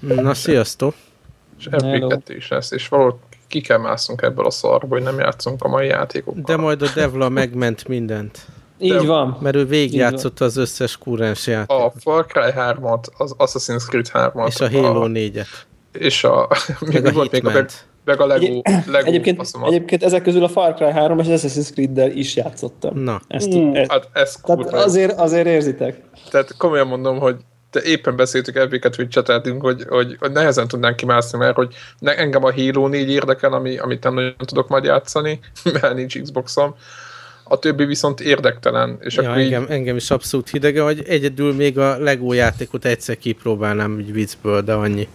Na, sziasztok! És FB2 is lesz, és valahol ki kell másznunk ebből a szarból, hogy nem játszunk a mai játékokkal. De majd a Devla megment mindent. Így De- van. Mert ő végigjátszotta az összes kurrens A játékot. Far Cry 3-at, az Assassin's Creed 3-at. És a Halo 4-et. És a... Meg a volt még a, meg, a Lego, Lego Egyébként, faszomat. egyébként ezek közül a Far Cry 3 és az Assassin's Creed-del is játszottam. Na. Ezt, Ú, ezt, hát ez tehát kurva. azért, azért érzitek. Tehát komolyan mondom, hogy te éppen beszéltük ebbiket, hogy cseteltünk, hogy, hogy, hogy nehezen tudnánk kimászni, mert hogy ne, engem a Halo 4 érdekel, ami, amit nem nagyon tudok majd játszani, mert nincs Xboxom. A többi viszont érdektelen. És Ja, akkor így, engem, engem is abszolút hidege, hogy egyedül még a Lego játékot egyszer kipróbálnám úgy viccből, de annyi.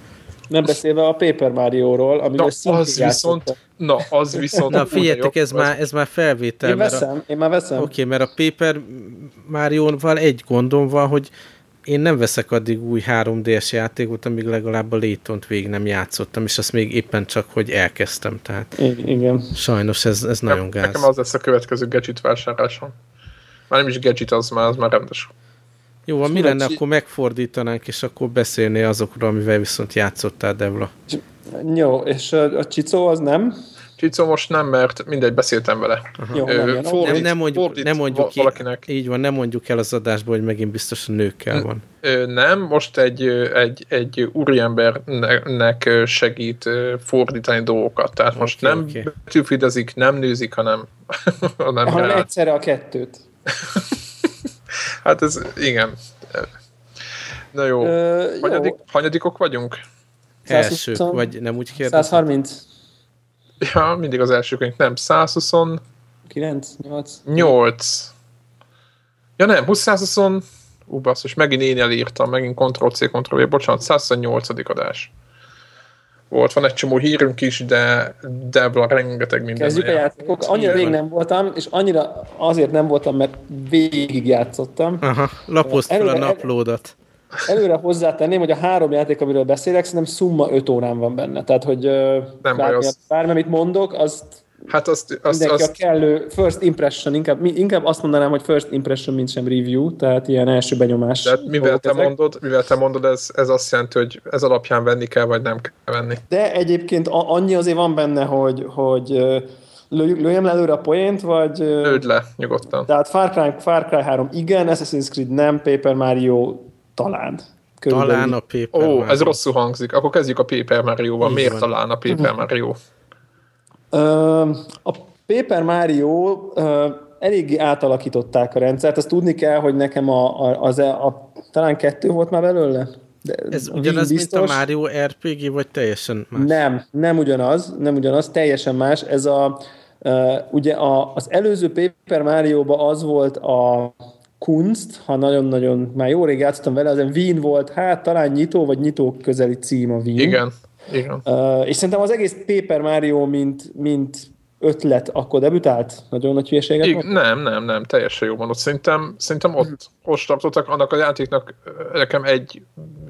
Nem beszélve a Paper Mario-ról, amivel na, az viszont, na, az viszont... Na figyeljetek, ez már, ez már felvétel. Én mert a- veszem, én már veszem. Oké, okay, mert a Paper Mario-val egy gondom van, hogy én nem veszek addig új 3DS játékot, amíg legalább a Layton-t végig nem játszottam, és azt még éppen csak, hogy elkezdtem, tehát I- igen. sajnos ez, ez nagyon gáz. Nekem az lesz a következő gadget vásárlásom. Már nem is gadget, az már, az már rendes. Jó, van, mi lenne, akkor megfordítanánk, és akkor beszélné azokról, amivel viszont játszottál, Devla. Jó, és a, a Csicó az nem? Csicó most nem, mert mindegy, beszéltem vele. Jó, Ö, nem fordít- Nem, nem mondjuk, fordít nem mondjuk va- ki, valakinek. így van, nem mondjuk el az adásból, hogy megint biztos a nőkkel van. Ö, nem, most egy, egy, egy úriembernek segít fordítani dolgokat. Tehát most Oké, nem oké. betűfidezik, nem nőzik, hanem, hanem Hanem egyszerre a kettőt. Hát ez, igen. Na jó. Ö, jó. Hanyadik, hanyadikok vagyunk? Elsők, 120 vagy nem úgy kérdezem? 130. Ja, mindig az elsőkünk. Nem, 128. 9, 8. Ja nem, 220. Ú, basszus, megint én elírtam, megint Ctrl-C, Ctrl-V, bocsánat, 128. adás. Volt, van egy csomó hírünk is, de Debla rengeteg minden. Kezdjük a játékok. Annyira rég nem voltam, és annyira azért nem voltam, mert végig játszottam. Aha, lapozd fel a naplódat. Előre hozzátenném, hogy a három játék, amiről beszélek, szerintem szumma 5 órán van benne. Tehát, hogy baj, bármi, az- bármi, amit mondok, azt Hát azt, azt, mindenki a azt kellő first impression, inkább, inkább azt mondanám, hogy first impression, mint sem review, tehát ilyen első benyomás. de mivel te ezek. mondod, mivel te mondod ez, ez azt jelenti, hogy ez alapján venni kell, vagy nem kell venni. De egyébként a- annyi azért van benne, hogy, hogy lőjem le előre a poént, vagy... Lőd le, nyugodtan. Tehát Far Cry, Far Cry 3 igen, Assassin's Creed nem, Paper Mario talán. Körülbelül. Talán a Paper Ó, Mario. ez rosszul hangzik. Akkor kezdjük a Paper Mario-val. Így Miért van. talán a Paper Mario? Ö, a Paper Mario ö, eléggé átalakították a rendszert. Azt tudni kell, hogy nekem a, a, az, a, a talán kettő volt már belőle? De Ez a ugyanaz, Wii mint a Mario RPG, vagy teljesen más? Nem, nem ugyanaz, nem ugyanaz, teljesen más. Ez a, uh, ugye a, az előző Paper mario az volt a Kunst, ha nagyon-nagyon, már jó rég játszottam vele, az Wien volt, hát talán nyitó vagy nyitó közeli cím a Wien. Igen. Igen. Uh, és szerintem az egész Paper Mario, mint, mint ötlet, akkor debütált? Nagyon nagy hülyeséget Igen, nem, nem, nem, teljesen jó mondod. Szerintem, szerintem ott, ott tartottak, annak a játéknak nekem egy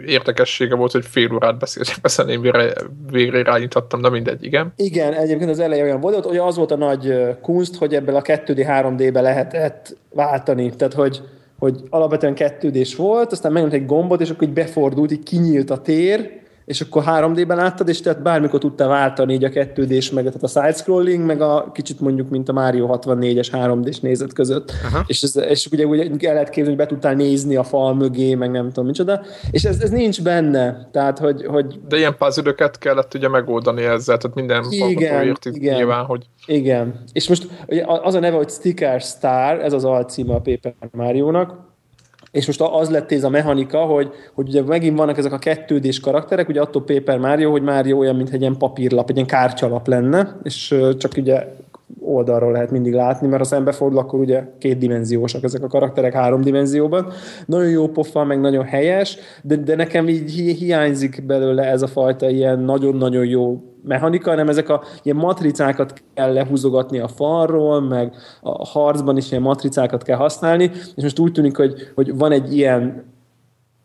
érdekessége volt, hogy fél órát beszéltek, aztán én végre, végre rányítottam, de mindegy, igen. Igen, egyébként az eleje olyan volt, hogy az volt a nagy kunst, hogy ebből a 2D, 3D-be lehetett váltani. Tehát, hogy, hogy alapvetően 2 volt, aztán megnyomta egy gombot, és akkor így befordult, így kinyílt a tér, és akkor 3D-ben láttad, és tehát bármikor tudta váltani így a 2D-s, meg tehát a side-scrolling, meg a kicsit mondjuk, mint a Mario 64-es 3D-s nézet között. Aha. És, ez, és ugye úgy el lehet képzelni, hogy be tudtál nézni a fal mögé, meg nem tudom micsoda. És ez, ez nincs benne. Tehát, hogy, hogy De ilyen puzzle kellett ugye megoldani ezzel, tehát minden Igen, igen. nyilván, hogy Igen. És most ugye az a neve, hogy Sticker Star, ez az alcíme a Paper Mario-nak, és most az lett ez a mechanika, hogy, hogy ugye megint vannak ezek a kettődés karakterek, ugye attól Paper Mario, hogy Mario olyan, mint egy ilyen papírlap, egy ilyen kártyalap lenne, és csak ugye oldalról lehet mindig látni, mert ha szembefordul, akkor ugye kétdimenziósak ezek a karakterek három dimenzióban. Nagyon jó pofa, meg nagyon helyes, de, de nekem így hi- hiányzik belőle ez a fajta ilyen nagyon-nagyon jó mechanika, hanem ezek a ilyen matricákat kell lehúzogatni a falról, meg a harcban is ilyen matricákat kell használni, és most úgy tűnik, hogy, hogy van egy ilyen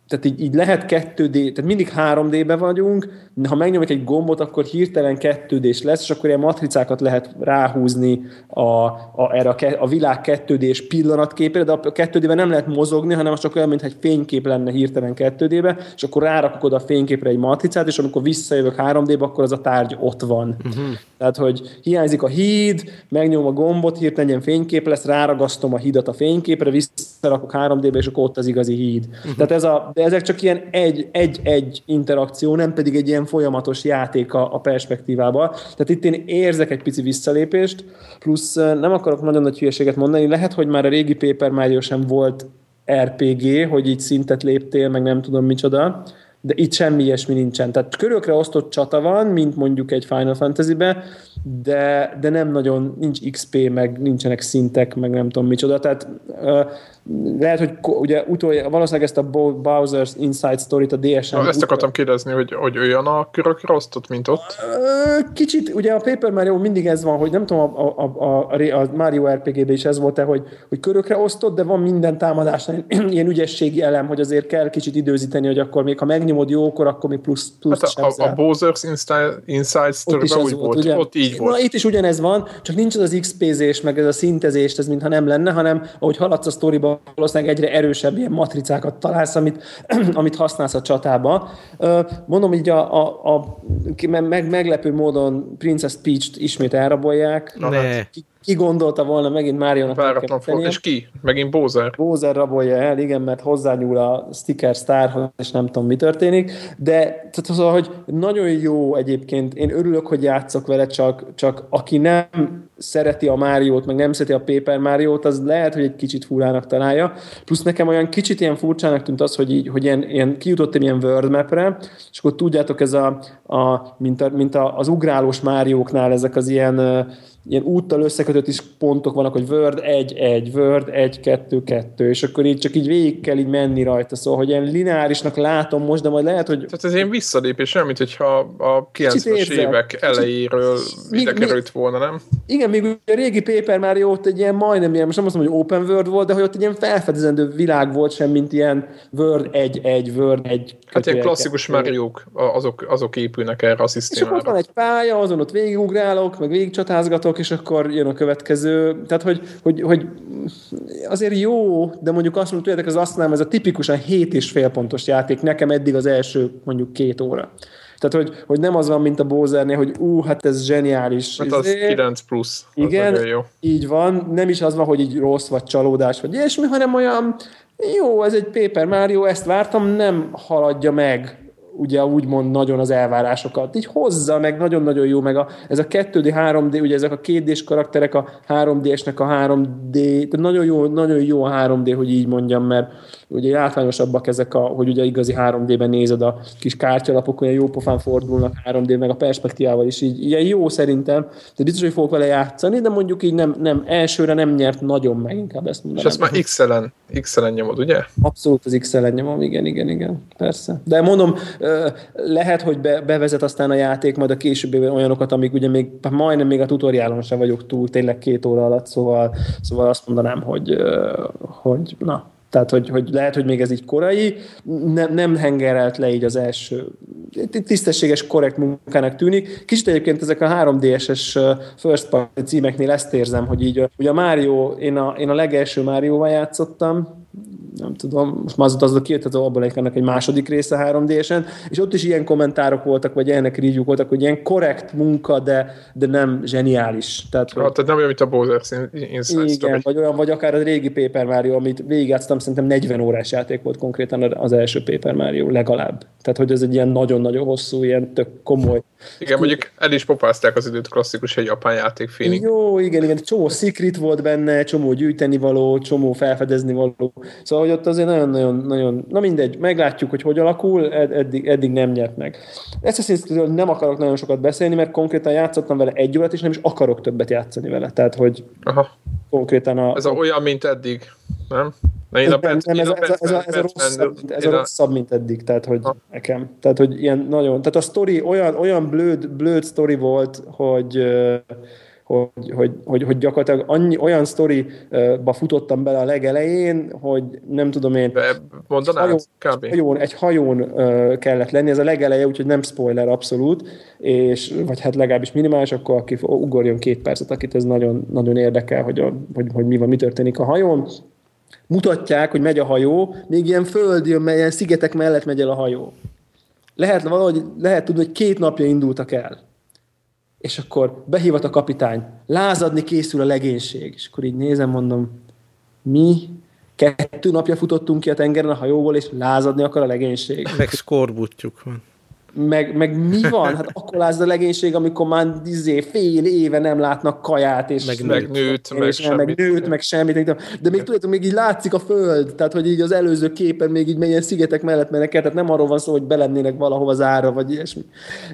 tehát így, így lehet 2D, tehát mindig 3D-be vagyunk, ha megnyomjuk egy gombot, akkor hirtelen 2 d lesz, és akkor ilyen matricákat lehet ráhúzni a, a, erre a, a világ 2D-s pillanatképére, de a 2D-ben nem lehet mozogni, hanem az csak olyan, mintha egy fénykép lenne hirtelen 2D-be, és akkor rárakok oda a fényképre egy matricát, és amikor visszajövök 3D-be, akkor az a tárgy ott van. Uh-huh. Tehát, hogy hiányzik a híd, megnyom a gombot, hirtelen ilyen fénykép lesz, ráragasztom a hídat a fényképre, visszarakok 3D-be, és akkor ott az igazi híd. Uh-huh. Tehát ez a, de ezek csak ilyen egy-egy interakció, nem pedig egy ilyen folyamatos játék a, a perspektívába. Tehát itt én érzek egy pici visszalépést, plusz nem akarok nagyon nagy hülyeséget mondani, lehet, hogy már a régi Paper Mario sem volt RPG, hogy így szintet léptél, meg nem tudom micsoda, de itt semmi ilyesmi nincsen. Tehát körökre osztott csata van, mint mondjuk egy Final Fantasy-be, de, de nem nagyon, nincs XP, meg nincsenek szintek, meg nem tudom micsoda. Tehát lehet, hogy ugye utolja, valószínűleg ezt a Bowser's Inside Story-t a DSM... Na, ezt akartam kérdezni, hogy, hogy olyan a körökre osztott, mint ott? Kicsit, ugye a Paper Mario mindig ez van, hogy nem tudom, a, a, a, a, Mario RPG-ben is ez volt-e, hogy, hogy körökre osztott, de van minden támadásnál ilyen ügyességi elem, hogy azért kell kicsit időzíteni, hogy akkor még ha megnyomod jókor, akkor még plusz, plusz hát a, a, a Bowser's Inside, Inside Story-ben úgy volt, ugye? ott így volt. Na, itt is ugyanez van, csak nincs az az XP-zés, meg ez a szintezés, ez mintha nem lenne, hanem ahogy haladsz a sztoriba, valószínűleg egyre erősebb ilyen matricákat találsz, amit, amit használsz a csatába. Mondom, így a, a, a meg, meglepő módon Princess Peach-t ismét elrabolják. Ne. Ki, ki gondolta volna megint Máriónak Váratlan fog, és ki? Megint Bowser? Bowser rabolja el, igen, mert hozzányúl a sticker sztárhoz, és nem tudom, mi történik, de tehát szóval, hogy nagyon jó egyébként, én örülök, hogy játszok vele, csak, csak aki nem szereti a Máriót, meg nem szereti a Paper Máriót, az lehet, hogy egy kicsit furának találja. Plusz nekem olyan kicsit ilyen furcsának tűnt az, hogy, így, hogy ilyen, ilyen kijutottam ilyen Word mapre, és akkor tudjátok, ez a, a mint, a, mint a, az ugrálós Márióknál ezek az ilyen ilyen úttal összekötött is pontok vannak, hogy Word 1, 1, Word 1, 2, 2, és akkor így csak így végig kell így menni rajta, szóval, hogy ilyen lineárisnak látom most, de majd lehet, hogy... Tehát ez ilyen visszalépés, olyan, mint hogyha a 90-es évek elejéről ide került volna, nem? Igen, még a régi Paper Mario ott egy ilyen majdnem ilyen, most nem azt mondom, hogy open world volt, de hogy ott egy ilyen felfedezendő világ volt sem, mint ilyen Word 1, 1, Word 1, Hát ilyen klasszikus mario azok, azok épülnek erre a szisztémára. És akkor van egy pálya, azon ott végigugrálok, meg végigcsatázgatok, és akkor jön a következő. Tehát, hogy, hogy, hogy azért jó, de mondjuk azt mondjuk, tudjátok, az azt mondanám, ez a tipikusan 7 és fél pontos játék, nekem eddig az első mondjuk két óra. Tehát, hogy, hogy nem az van, mint a Bowsernél, hogy ú, hát ez zseniális. Hát az izé, 9 plusz. Igen, jó. így van. Nem is az van, hogy így rossz, vagy csalódás, vagy ilyesmi, hanem olyan, jó, ez egy Paper Mario, ezt vártam, nem haladja meg ugye úgymond nagyon az elvárásokat. Így hozza meg, nagyon-nagyon jó, meg a, ez a 2D, 3D, ugye ezek a 2D-s karakterek a 3D-esnek a 3D, tehát nagyon jó, nagyon jó a 3D, hogy így mondjam, mert ugye látványosabbak ezek, a, hogy ugye igazi 3D-ben nézed a kis kártyalapok, olyan jó pofán fordulnak 3D, meg a perspektívával is így, ilyen jó szerintem, de biztos, hogy fogok vele játszani, de mondjuk így nem, nem elsőre nem nyert nagyon meg, inkább ezt mondanám. És ezt már XL-en, XL-en nyomod, ugye? Abszolút az XL-en nyomom, igen, igen, igen, persze. De mondom, lehet, hogy be, bevezet aztán a játék majd a későbbi olyanokat, amik ugye még majdnem még a tutoriálon sem vagyok túl, tényleg két óra alatt, szóval, szóval azt mondanám, hogy, hogy na, tehát, hogy, hogy lehet, hogy még ez így korai, nem, nem hengerelt le így az első tisztességes, korrekt munkának tűnik. Kicsit egyébként ezek a 3DS-es first party címeknél ezt érzem, hogy így, ugye a Mario, én a, én a legelső Mario-val játszottam, nem tudom, most már az a kijött az ennek egy második része 3 d és ott is ilyen kommentárok voltak, vagy ilyenek review voltak, hogy ilyen korrekt munka, de, de nem zseniális. Tehát, hogy, tehát nem olyan, mint a Bowser Inside Igen, Story. vagy olyan, vagy akár a régi Paper Mario, amit végigjátszottam, szerintem 40 órás játék volt konkrétan az első Paper Mario, legalább. Tehát, hogy ez egy ilyen nagyon-nagyon hosszú, ilyen tök komoly. Igen, mondjuk el is popázták az időt klasszikus egy japán játék feeling. Jó, igen, igen, csomó secret volt benne, csomó gyűjteni való, csomó felfedezni való. Szóval, hogy ott azért nagyon-nagyon, nagyon, na mindegy, meglátjuk, hogy hogy alakul, ed- eddig, eddig nem nyert meg. Assassin's creed nem akarok nagyon sokat beszélni, mert konkrétan játszottam vele egy órát, és nem is akarok többet játszani vele. Tehát, hogy Aha. konkrétan a... Ez a, olyan, mint eddig, nem? Na, én a nem, nem, ez, a, ez, a, ez, a, ez, a rosszabb, mint, ez a rosszabb, mint eddig, tehát hogy ha. nekem. Tehát, hogy ilyen nagyon, tehát a story olyan, olyan blöd, blöd story volt, hogy hogy, hogy, hogy, hogy gyakorlatilag annyi, olyan sztoriba futottam bele a legelején, hogy nem tudom én... Mondanád? Hajón, kb. Egy hajón, egy hajón kellett lenni, ez a legeleje, úgyhogy nem spoiler abszolút, és, vagy hát legalábbis minimális, akkor aki ugorjon két percet, akit ez nagyon, nagyon érdekel, hogy, a, hogy, hogy mi van, mi történik a hajón. Mutatják, hogy megy a hajó, még ilyen földi, ilyen szigetek mellett megy el a hajó. Lehet valahogy, lehet tudni, hogy két napja indultak el és akkor behívat a kapitány, lázadni készül a legénység, és akkor így nézem, mondom, mi? Kettő napja futottunk ki a tengeren a hajóból, és lázadni akar a legénység. Meg skorbutjuk van meg, meg mi van? Hát akkor láz a legénység, amikor már izé, fél éve nem látnak kaját, és meg, meg nőt, meg, és semmit. meg nőt, meg semmit. De még tudjátok, még így látszik a föld, tehát hogy így az előző képen még így ilyen szigetek mellett mennek el, tehát nem arról van szó, hogy belennének valahova zárva, vagy ilyesmi.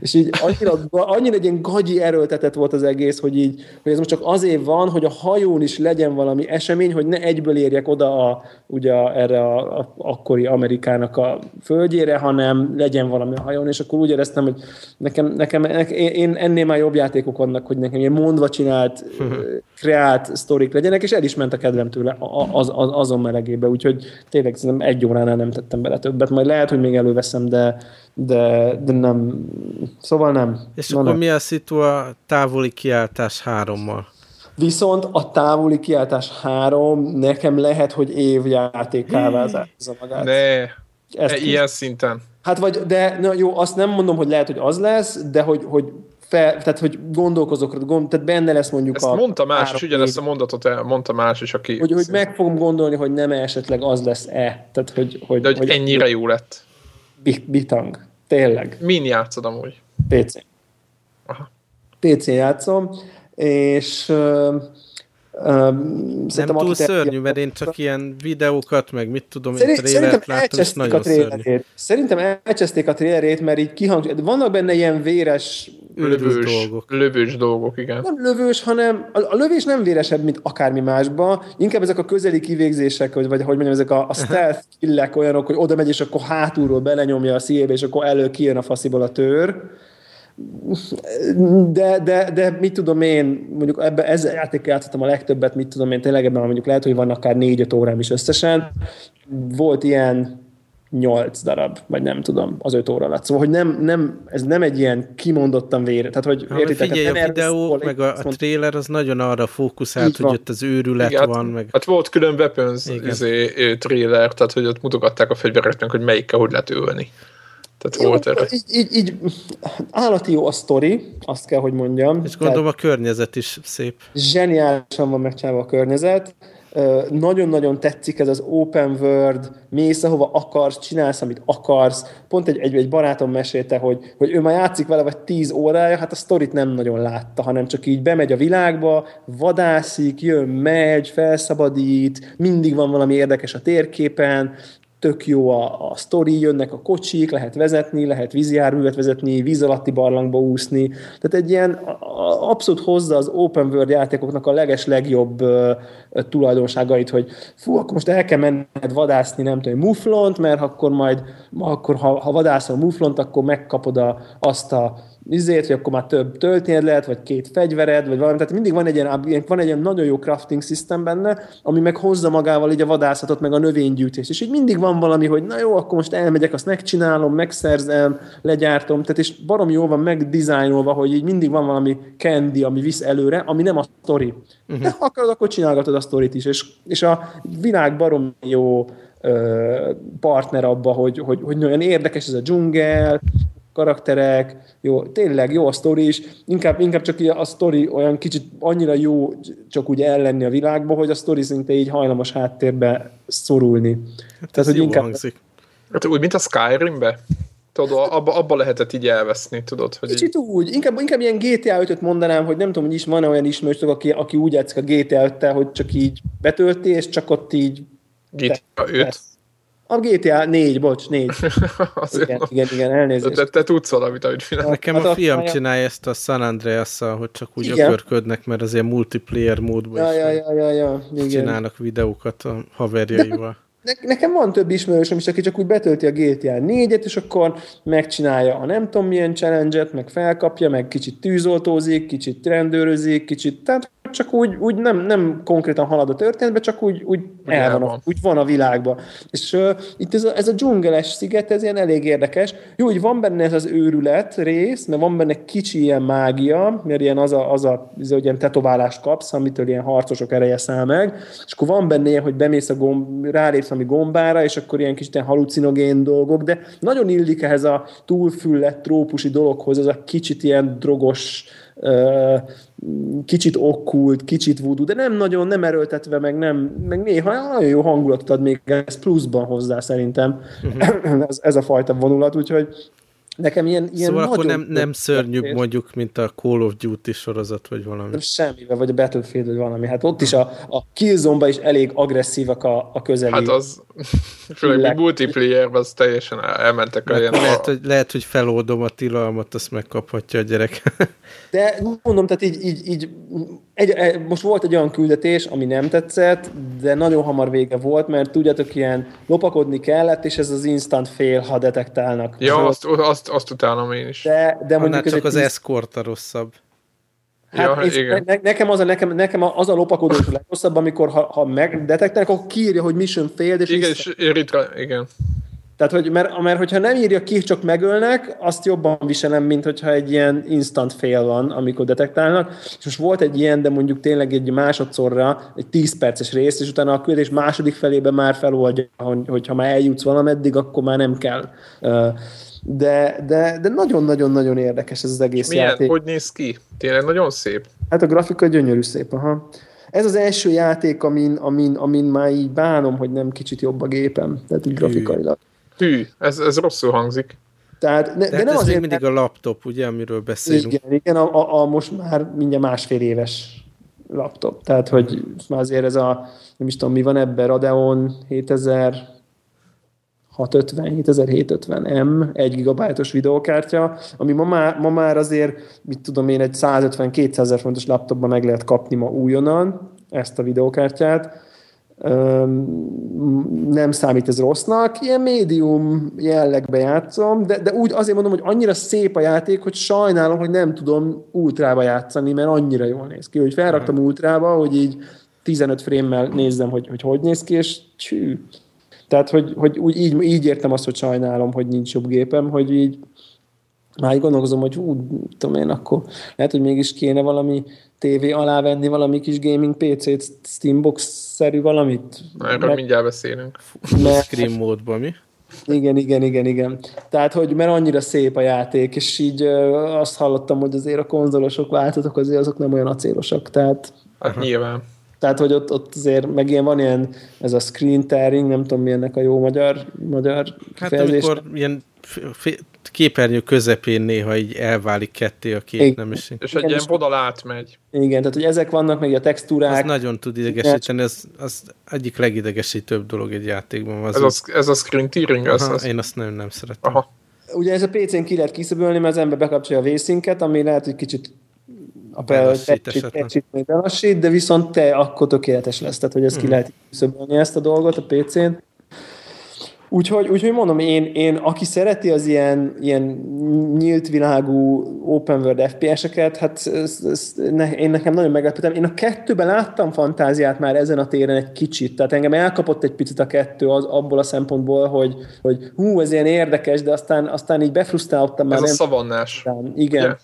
És így annyira, annyira egy ilyen gagyi erőltetett volt az egész, hogy így, hogy ez most csak azért van, hogy a hajón is legyen valami esemény, hogy ne egyből érjek oda a, ugye erre a, a akkori Amerikának a földjére, hanem legyen valami a hajón, és akkor úgy éreztem, hogy nekem, nekem, nekem én ennél már jobb játékok vannak, hogy nekem ilyen mondva csinált, kreált sztorik legyenek, és el is ment a kedvem tőle az, az, azon melegébe, úgyhogy tényleg szerintem egy óránál nem tettem bele többet, majd lehet, hogy még előveszem, de, de, de nem, szóval nem. És Na, akkor nem. mi a szitu a távoli kiáltás hárommal? Viszont a távoli kiáltás három nekem lehet, hogy évjátékká változza magát. Ne, Ezt ilyen szinten. Hát vagy, de na jó, azt nem mondom, hogy lehet, hogy az lesz, de hogy, hogy fel, tehát hogy gondolkozok, gond, tehát benne lesz mondjuk Ezt a... mondta más is, ugyanezt a mondatot mondta más is, aki... Hogy, hogy meg fogom gondolni, hogy nem esetleg az lesz-e. Tehát, hogy, hogy, de hogy, hogy ennyire jó lett. Bitang. Tényleg. Min játszod amúgy? PC. Aha. PC játszom, és Um, nem túl szörnyű, mert én csak ilyen videókat, meg mit tudom, Szerint, én trélert láttam, és nagyon a szörnyű. Szerintem elcseszték a trélerét, mert így kihang... Vannak benne ilyen véres... Lövős dolgok. Lövős dolgok, igen. Nem lövős, hanem a, a lövés nem véresebb, mint akármi másba. Inkább ezek a közeli kivégzések, vagy, vagy hogy mondjam, ezek a, a stealth killek olyanok, hogy oda megy, és akkor hátulról belenyomja a szívébe, és akkor elő kijön a fasziból a tőr de, de, de mit tudom én, mondjuk ebbe, ezzel játékkal játszottam a legtöbbet, mit tudom én, tényleg ebben mondjuk lehet, hogy van akár négy-öt órám is összesen. Volt ilyen nyolc darab, vagy nem tudom, az öt óra alatt. Szóval, hogy nem, nem, ez nem egy ilyen kimondottan vére. Tehát, hogy ha, értitek, figyelj, a videó, meg a, a trailer az nagyon arra fókuszált, hogy ott az őrület Igen, van. Meg... Hát volt külön weapons izé, trailer, tehát hogy ott mutogatták a fegyvereknek, hogy melyikkel hogy lehet ölni. Tehát jó, volt erre. Így, így, így, állati jó a sztori, azt kell, hogy mondjam. És gondolom Tehát a környezet is szép. Zseniálisan van megcsinálva a környezet. Nagyon-nagyon tetszik ez az open world, mész, ahova akarsz, csinálsz, amit akarsz. Pont egy, egy, egy barátom mesélte, hogy, hogy ő már játszik vele vagy tíz órája, hát a sztorit nem nagyon látta, hanem csak így bemegy a világba, vadászik, jön, megy, felszabadít, mindig van valami érdekes a térképen, tök jó a, a sztori, jönnek a kocsik, lehet vezetni, lehet vízjárművet vezetni, víz alatti barlangba úszni. Tehát egy ilyen abszolút hozza az open world játékoknak a leges legjobb uh, tulajdonságait, hogy fú, akkor most el kell menned vadászni, nem tudom, muflont, mert akkor majd, akkor ha, ha vadászol muflont, akkor megkapod a, azt a izért, hogy akkor már több töltényed lehet, vagy két fegyvered, vagy valami. Tehát mindig van egy ilyen, van egy ilyen nagyon jó crafting system benne, ami meg hozza magával így a vadászatot, meg a növénygyűjtést. És így mindig van valami, hogy na jó, akkor most elmegyek, azt megcsinálom, megszerzem, legyártom. Tehát és barom jó van megdizájnolva, hogy így mindig van valami candy, ami visz előre, ami nem a story. Uh-huh. De ha akarod, akkor csinálgatod a sztorit is. És, és a világ barom jó partner abba, hogy, hogy, hogy olyan érdekes ez a dzsungel, karakterek, jó, tényleg jó a sztori is, inkább, inkább csak a sztori olyan kicsit annyira jó csak úgy ellenni a világba, hogy a sztori szinte így hajlamos háttérbe szorulni. Hát Tehát, hogy inkább... hangzik. Hát úgy, mint a Skyrimbe? Tudod, abba, abba lehetett így elveszni, tudod? Hogy Kicsit így... úgy. Inkább, inkább ilyen GTA 5-öt mondanám, hogy nem tudom, hogy is van olyan ismerős, aki, aki úgy játszik a GTA 5 hogy csak így betölti, és csak ott így... GTA 5? A GTA 4, bocs, 4. igen, igen, igen, elnézést. Te, te tudsz valamit, amit csinál. Nekem hát a fiam a... csinálja ezt a San andreas hogy csak úgy igen. ökörködnek, mert azért multiplayer módban ja, ja, ja, ja, ja, igen. csinálnak videókat a haverjaival. Ne, nekem van több ismerősöm is, aki csak úgy betölti a GTA 4-et, és akkor megcsinálja a nem tudom milyen challenge meg felkapja, meg kicsit tűzoltózik, kicsit rendőrözik, kicsit, tehát csak úgy, úgy nem, nem konkrétan halad a történetbe, csak úgy, úgy, el van, a, úgy van a világban. És uh, itt ez a, ez a dzsungeles sziget, ez ilyen elég érdekes. Jó, hogy van benne ez az őrület rész, mert van benne kicsi ilyen mágia, mert ilyen az a, az a az, hogy ilyen tetoválást kapsz, amitől ilyen harcosok ereje száll meg, és akkor van benne ilyen, hogy bemész a gomb, rálépsz ami gombára, és akkor ilyen kicsit ilyen halucinogén dolgok, de nagyon illik ehhez a túlfüllett trópusi dologhoz, az a kicsit ilyen drogos, kicsit okkult, kicsit voodoo, de nem nagyon, nem erőltetve, meg, nem, meg néha nagyon jó hangulatot ad még ez pluszban hozzá szerintem uh-huh. ez, ez a fajta vonulat, úgyhogy Nekem ilyen, ilyen szóval akkor nem, nem szörnyűbb mondjuk, mint a Call of Duty sorozat, vagy valami. Nem semmivel, vagy a Battlefield, vagy valami. Hát ott is a, a killzone is elég agresszívak a, a közeli. Hát az, főleg a multiplayer az teljesen elmentek a ilyen... Lehet, hogy, lehet, hogy feloldom a tilalmat, azt megkaphatja a gyerek. De mondom, tehát így, így, így egy, egy, most volt egy olyan küldetés, ami nem tetszett, de nagyon hamar vége volt, mert tudjátok, ilyen lopakodni kellett, és ez az instant fail, ha detektálnak. Ja, azt, azt, azt utálom én is. De, de mondjuk csak az escort a rosszabb. Hát ja, igen. Ne, nekem, az a, nekem, nekem az a lopakodó a legrosszabb, amikor ha, ha megdetektálnak, akkor kiírja, hogy mission failed, és igen, és ritka, igen. Tehát, hogy, mert, mert hogyha nem írja ki, csak megölnek, azt jobban viselem, mint hogyha egy ilyen instant fail van, amikor detektálnak. És most volt egy ilyen, de mondjuk tényleg egy másodszorra, egy 10 perces rész, és utána a küldés második felében már feloldja, hogy, hogyha már eljutsz valameddig, akkor már nem kell. De, de, de nagyon-nagyon-nagyon érdekes ez az egész Milyen, játék. Hogy néz ki? Tényleg nagyon szép. Hát a grafika gyönyörű szép, aha. Ez az első játék, amin, amin, amin már így bánom, hogy nem kicsit jobb a gépem, tehát így grafikailag. Hű, ez, ez rosszul hangzik. Tehát, ne, de nem ez azért, még mindig a laptop, ugye, amiről beszélünk. Igen, igen a, a, a most már mindjárt másfél éves laptop. Tehát, hogy már azért ez a, nem is tudom, mi van ebben, Radeon 7000 650, 7750M, 1 gigabájtos videókártya, ami ma már, ma már azért, mit tudom én, egy 150-200 ezer fontos laptopban meg lehet kapni ma újonnan ezt a videókártyát nem számít ez rossznak, ilyen médium jellegbe játszom, de, de úgy azért mondom, hogy annyira szép a játék, hogy sajnálom, hogy nem tudom ultrába játszani, mert annyira jól néz ki, hogy felraktam ultrába, hogy így 15 frémmel nézzem, hogy, hogy hogy néz ki, és csű. Tehát, hogy, hogy úgy, így, így értem azt, hogy sajnálom, hogy nincs jobb gépem, hogy így már így gondolkozom, hogy hú, tudom én, akkor lehet, hogy mégis kéne valami tévé alá venni valami kis gaming PC-t, Steambox-szerű valamit. Erről mert, mindjárt beszélünk. Mert, Screen módban mi? Igen, igen, igen, igen. Tehát, hogy mert annyira szép a játék, és így ö, azt hallottam, hogy azért a konzolosok váltotok, azért azok nem olyan acélosak, tehát... Hát nyilván. Tehát, hogy ott, ott azért meg ilyen van ilyen, ez a screen tearing, nem tudom mi ennek a jó magyar, magyar Hát amikor ilyen képernyő közepén néha így elválik ketté a kép, Igen. nem is. És egy ilyen vonal átmegy. Igen, tehát hogy ezek vannak, meg a textúrák. Az nagyon tud idegesíteni, ez az egyik legidegesítőbb dolog egy játékban. Az ez, az, ez a screen tearing? Aha, az, az... Én azt nagyon nem szeretem. Aha. Ugye ez a PC-n ki lehet kiszöbölni, mert az ember bekapcsolja a vészinket, ami lehet, hogy kicsit a belassít, de viszont te akkor tökéletes lesz, tehát hogy ezt ki mhm. lehet kiszöbölni ezt a dolgot a PC-n. Úgyhogy, úgyhogy mondom, én, én aki szereti az ilyen, ilyen nyílt világú open world FPS-eket, hát ez, ez, ne, én nekem nagyon meglepődtem. Én a kettőben láttam fantáziát már ezen a téren egy kicsit, tehát engem elkapott egy picit a kettő az, abból a szempontból, hogy, hogy hú, ez ilyen érdekes, de aztán, aztán így befrusztráltam már. Ez a szavannás. Igen. Yeah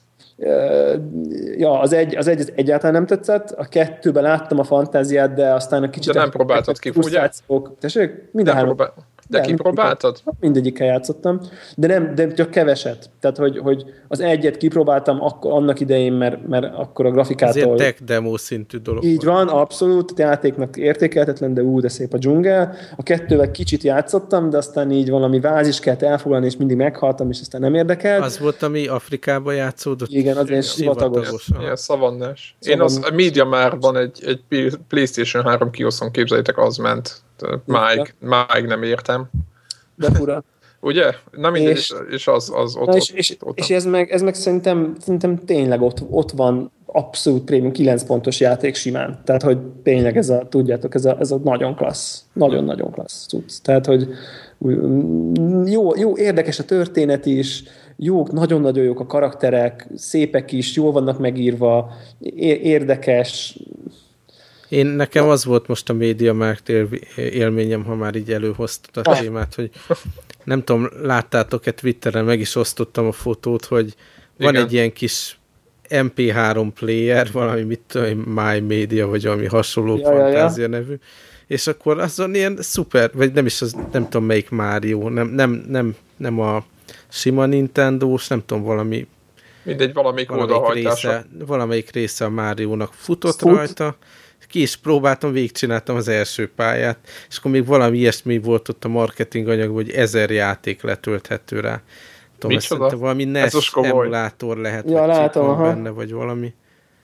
ja, az egy, az egy az egyáltalán nem tetszett, a kettőben láttam a fantáziát, de aztán a kicsit... De nem próbáltad ki, ugye? Tessék? Minden három. Próbál... De nem, kipróbáltad? Mindegyikkel játszottam, de nem, de csak keveset. Tehát, hogy, hogy az egyet kipróbáltam akkor, annak idején, mert, mert akkor a grafikától... Ez tech demo szintű dolog. Így van, abszolút, a játéknak értékelhetetlen, de ú, de szép a dzsungel. A kettővel kicsit játszottam, de aztán így valami vázis kellett elfoglalni, és mindig meghaltam, és aztán nem érdekelt. Az volt, ami Afrikába játszódott? Igen, az ilyen sivatagos. Igen, szavannás. Én az, a média már van egy, egy PlayStation 3 kioszon, képzeljétek, az ment máig, máig nem értem. De fura. Ugye? Na és, és az, az ott, és, és, ott, ott, és ez, meg, ez meg szerintem, szerintem tényleg ott, ott van abszolút prémium 9 pontos játék simán. Tehát, hogy tényleg ez a, tudjátok, ez a, ez a nagyon klassz, nagyon-nagyon klassz cucc. Tehát, hogy jó, jó, érdekes a történet is, jók, nagyon-nagyon jók a karakterek, szépek is, jól vannak megírva, érdekes. Én nekem az volt most a Mediamarkt él, élményem, ha már így előhoztad a témát, hogy nem tudom, láttátok-e Twitteren, meg is osztottam a fotót, hogy van Igen. egy ilyen kis MP3 player, valami mit tudom, My Media, vagy valami hasonló ja, fantázia ja, ja. nevű, és akkor azon ilyen szuper, vagy nem is az, nem tudom melyik Mario, nem, nem, nem, nem a sima Nintendo-s, nem tudom, valami Mindegy, valamelyik, valamelyik része, valamelyik része a Mario-nak futott Fut. rajta, ki is próbáltam, végigcsináltam az első pályát, és akkor még valami ilyesmi volt ott a marketing anyag, hogy ezer játék letölthető rá. Tudom, ezt valami NES emulátor lehet, ja, látom, aha. benne, vagy valami.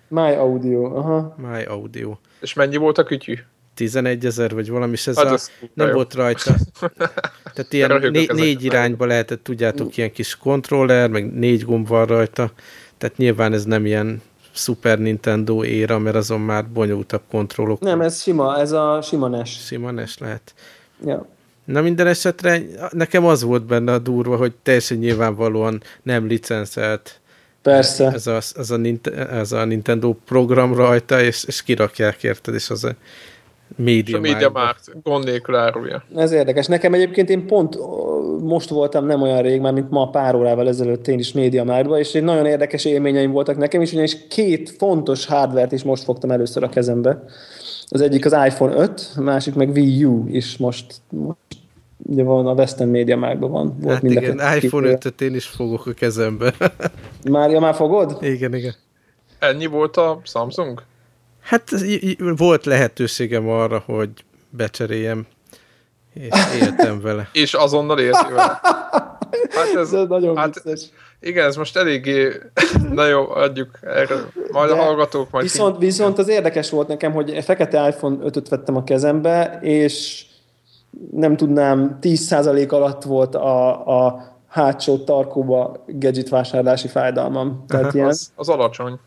My Audio, aha. My Audio. És mennyi volt a kütyű? 11 ezer, vagy valami, és ez hát a, nem jó. volt rajta. Tehát ilyen né, négy irányba lehetett, tudjátok, ilyen kis kontroller, meg négy gomb van rajta. Tehát nyilván ez nem ilyen Super Nintendo éra, mert azon már bonyolultabb kontrollok. Nem, ez sima, ez a sima NES. Sima NES lehet. Ja. Na minden esetre nekem az volt benne a durva, hogy teljesen nyilvánvalóan nem licenszelt Persze. Ez a, ez a, ez a Nintendo program rajta, és, és kirakják érted, és az a média, a média már gond nélkül árulja. Ez érdekes. Nekem egyébként én pont most voltam nem olyan rég, már mint ma pár órával ezelőtt én is média márba, és egy nagyon érdekes élményeim voltak nekem is, ugyanis két fontos hardvert is most fogtam először a kezembe. Az egyik az iPhone 5, a másik meg Wii U is most, most ugye van a Western Media Márkban van. Volt hát igen, iPhone 5-öt én is fogok a kezembe. már, ja, már fogod? Igen, igen. Ennyi volt a Samsung? Hát volt lehetőségem arra, hogy becseréljem, és éltem vele. és azonnal éltél vele. Hát ez, ez nagyon hát, vicces. Igen, ez most eléggé, na jó, adjuk erre, majd De a hallgatók majd... Viszont, viszont az érdekes volt nekem, hogy fekete iPhone 5-öt vettem a kezembe, és nem tudnám, 10% alatt volt a, a hátsó tarkóba gadget vásárlási fájdalmam. Tehát ilyen... az, az alacsony.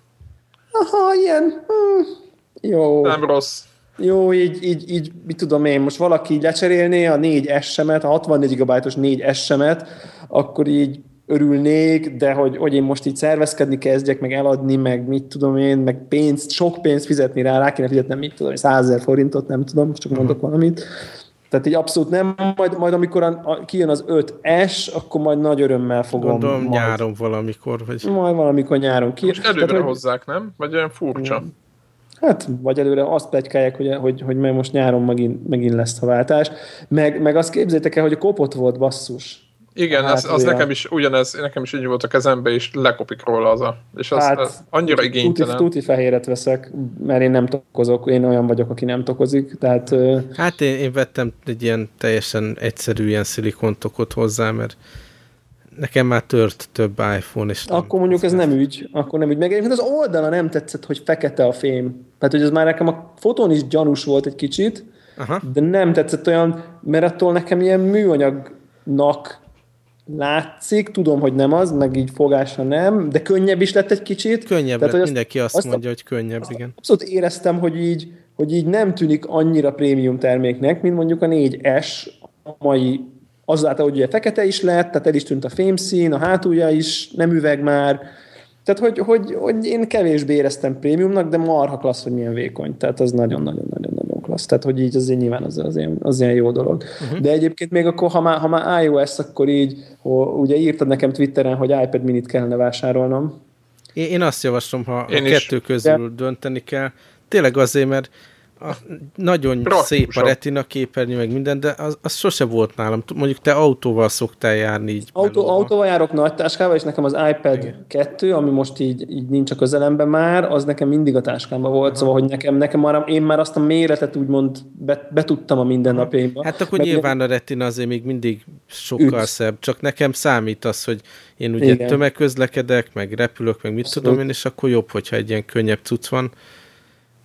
Aha, ilyen... Hmm, jó. Nem rossz. Jó, így, így, így, mit tudom én, most valaki így lecserélné a 4 S-emet, a 64 GB-os 4 S-emet, akkor így örülnék, de hogy, hogy én most így szervezkedni kezdjek, meg eladni, meg mit tudom én, meg pénzt, sok pénzt fizetni rá, rá kéne fizetnem, mit tudom, 100 ezer forintot, nem tudom, csak mondok uh-huh. valamit. Tehát így abszolút nem, majd, majd amikor a, a, kijön az 5S, akkor majd nagy örömmel fogom. Gondolom majd, nyáron valamikor. Vagy... Majd valamikor nyáron kijön. Most előre Tehát, hozzák, nem? Vagy olyan furcsa? Hát, vagy előre azt plegykálják, hogy, hogy, hogy most nyáron megint, megint lesz a váltás. Meg, meg azt képzétek el, hogy a kopott volt basszus. Igen, hát, az, az nekem is ugyanez, nekem is így volt a kezembe, és lekopik róla az a, és az, hát, az annyira igénytelen. Tuti, tuti fehéret veszek, mert én nem tokozok, én olyan vagyok, aki nem tokozik, tehát... Hát én, én vettem egy ilyen teljesen egyszerű ilyen szilikontokot hozzá, mert nekem már tört több iPhone, és Akkor mondjuk ez nem ügy, akkor nem ügy. Meg egyébként az oldala nem tetszett, hogy fekete a fém. Tehát, hogy ez már nekem a fotón is gyanús volt egy kicsit, Aha. de nem tetszett olyan, mert attól nekem ilyen műanyagnak látszik, tudom, hogy nem az, meg így fogásra nem, de könnyebb is lett egy kicsit. Könnyebb Tehát, lett, mindenki azt, azt mondja, hogy könnyebb, azt, igen. Abszolút éreztem, hogy így, hogy így nem tűnik annyira prémium terméknek, mint mondjuk a 4S, a mai azáltal, hogy ugye fekete is lett, tehát el is tűnt a fémszín, a hátulja is nem üveg már, tehát, hogy, hogy, hogy én kevésbé éreztem prémiumnak, de marha klassz, hogy milyen vékony. Tehát az nagyon-nagyon-nagyon-nagyon klassz. Tehát, hogy így azért nyilván az, az, ilyen, az ilyen jó dolog. Uh-huh. De egyébként még akkor, ha már, ha már iOS, akkor így, ho, ugye írtad nekem Twitteren, hogy iPad minit kellene vásárolnom. Én, én azt javaslom, ha én a kettő közül de... dönteni kell, tényleg azért, mert a, nagyon Praktikusabb. szép a retina képernyő, meg minden, de az, az sose volt nálam. Mondjuk te autóval szoktál járni így. Autó, autóval járok nagy táskával, és nekem az iPad Igen. 2, ami most így, így nincs a közelemben már, az nekem mindig a táskámban volt, Aha. szóval, hogy nekem, nekem már, én már azt a méretet úgymond betudtam a mindennapjaimba. Hát akkor meg nyilván a retina azért még mindig sokkal üt. szebb, csak nekem számít az, hogy én ugye Igen. tömegközlekedek, meg repülök, meg mit Abszolút. tudom én, és akkor jobb, hogyha egy ilyen könnyebb cucc van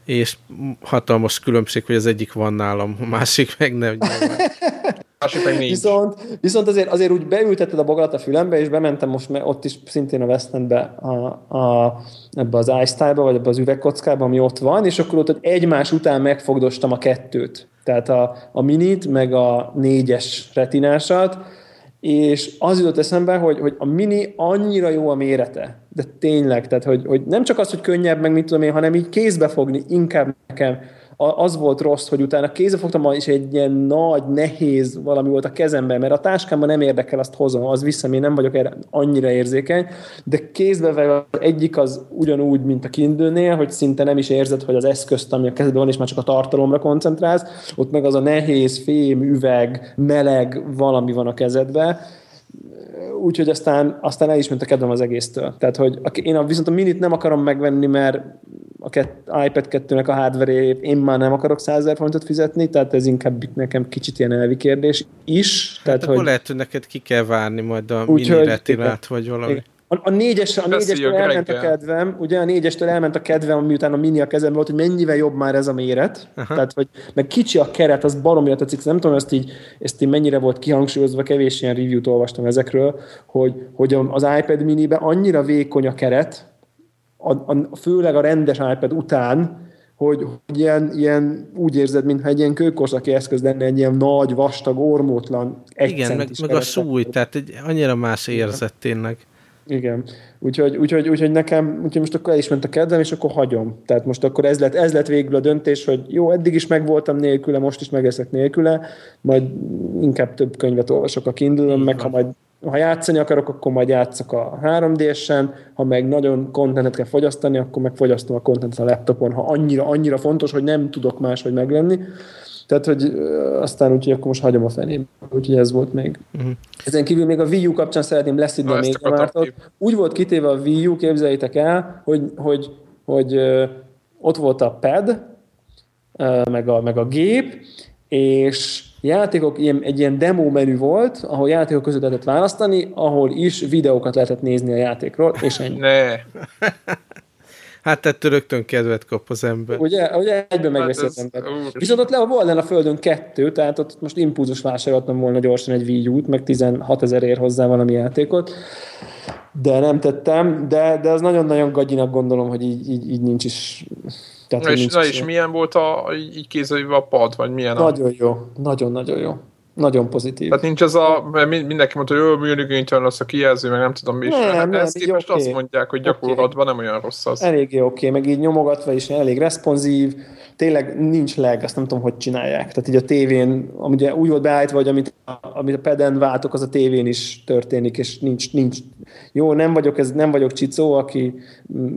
és hatalmas különbség, hogy az egyik van nálam, a másik meg nem. másik meg nincs. Viszont, viszont azért, azért úgy beültetted a bogarat a fülembe, és bementem most mert ott is szintén a West Endbe, a, a, ebbe az iStyle-ba, vagy ebbe az üvegkockába, ami ott van, és akkor ott egymás után megfogdostam a kettőt. Tehát a, a minit, meg a négyes retinásat, és az jutott eszembe, hogy, hogy a mini annyira jó a mérete, de tényleg, tehát hogy, hogy nem csak az, hogy könnyebb, meg mit tudom én, hanem így kézbe fogni inkább nekem az volt rossz, hogy utána kézbe fogtam, és egy ilyen nagy, nehéz valami volt a kezemben, mert a táskámban nem érdekel, azt hozom, az vissza, én nem vagyok erre annyira érzékeny, de kézbe egyik az ugyanúgy, mint a kindle hogy szinte nem is érzed, hogy az eszközt, ami a kezedben van, és már csak a tartalomra koncentrálsz, ott meg az a nehéz fém, üveg, meleg valami van a kezedben, úgyhogy aztán, aztán el is ment a kedvem az egésztől. Tehát, hogy én viszont a minit nem akarom megvenni, mert a kett, iPad 2-nek a hardware én már nem akarok 100 ezer forintot fizetni, tehát ez inkább nekem kicsit ilyen elvi kérdés is. Hát tehát, akkor hogy... lehet, hogy neked ki kell várni majd a Úgy, mini retinát, vagy valami. A, a, négyes, a négyestől elment a kedvem, ugye a négyestől elment a kedvem, miután a mini a kezemben volt, hogy mennyivel jobb már ez a méret. Aha. Tehát, hogy meg kicsi a keret, az baromira tetszik. Nem tudom, ezt így, ezt így mennyire volt kihangsúlyozva, kevés ilyen review-t olvastam ezekről, hogy, hogy az iPad miniben annyira vékony a keret, a, a, főleg a rendes iPad után, hogy, hogy ilyen, ilyen, úgy érzed, mintha egy ilyen kőkorszaki eszköz lenne, egy ilyen nagy, vastag, ormótlan, egy Igen, meg, meg a súly, tehát egy annyira más érzet tényleg. Igen. Úgyhogy, úgyhogy, úgyhogy nekem, úgyhogy most akkor el is ment a kedvem, és akkor hagyom. Tehát most akkor ez lett, ez lett végül a döntés, hogy jó, eddig is megvoltam nélküle, most is megleszek nélküle, majd inkább több könyvet olvasok a kindle meg ha majd ha játszani akarok, akkor majd játszok a 3D-sen, ha meg nagyon kontentet kell fogyasztani, akkor meg fogyasztom a kontentet a laptopon, ha annyira, annyira fontos, hogy nem tudok máshogy meglenni. Tehát, hogy aztán úgy, hogy akkor most hagyom a feném. Úgyhogy ez volt még. Uh-huh. Ezen kívül még a Wii U kapcsán szeretném leszidni a még Úgy volt kitéve a Wii U, képzeljétek el, hogy, hogy, hogy ott volt a pad, meg a, meg a gép, és játékok, ilyen, egy ilyen demo menü volt, ahol játékok között lehetett választani, ahol is videókat lehetett nézni a játékról, és ennyi. Ne. Hát ettől rögtön kedvet kap az ember. Ugye, ugye egyben megveszi az ember. Viszont ott le volna a földön kettő, tehát ott most impulzus vásároltam volna gyorsan egy Wii U-t, meg 16 ezer ér hozzá valami játékot, de nem tettem, de, de az nagyon-nagyon gagyinak gondolom, hogy így, így, így nincs is tehát, na, és, na és milyen volt a, így kézőjével a pad, vagy milyen Nagyon a... jó, nagyon-nagyon jó. Nagyon pozitív. Tehát nincs az a, mindenki mondta, hogy jó, műnigénytelen lesz a kijelző, meg nem tudom mi is. Nem, hát nem, ezt képest okay. azt mondják, hogy gyakorlatban okay. nem olyan rossz az. Eléggé oké, okay. meg így nyomogatva is elég responsív, tényleg nincs leg, azt nem tudom, hogy csinálják. Tehát így a tévén, ami ugye úgy volt beállítva, hogy amit, amit a peden váltok, az a tévén is történik, és nincs, nincs. Jó, nem vagyok, ez, nem vagyok csicó, aki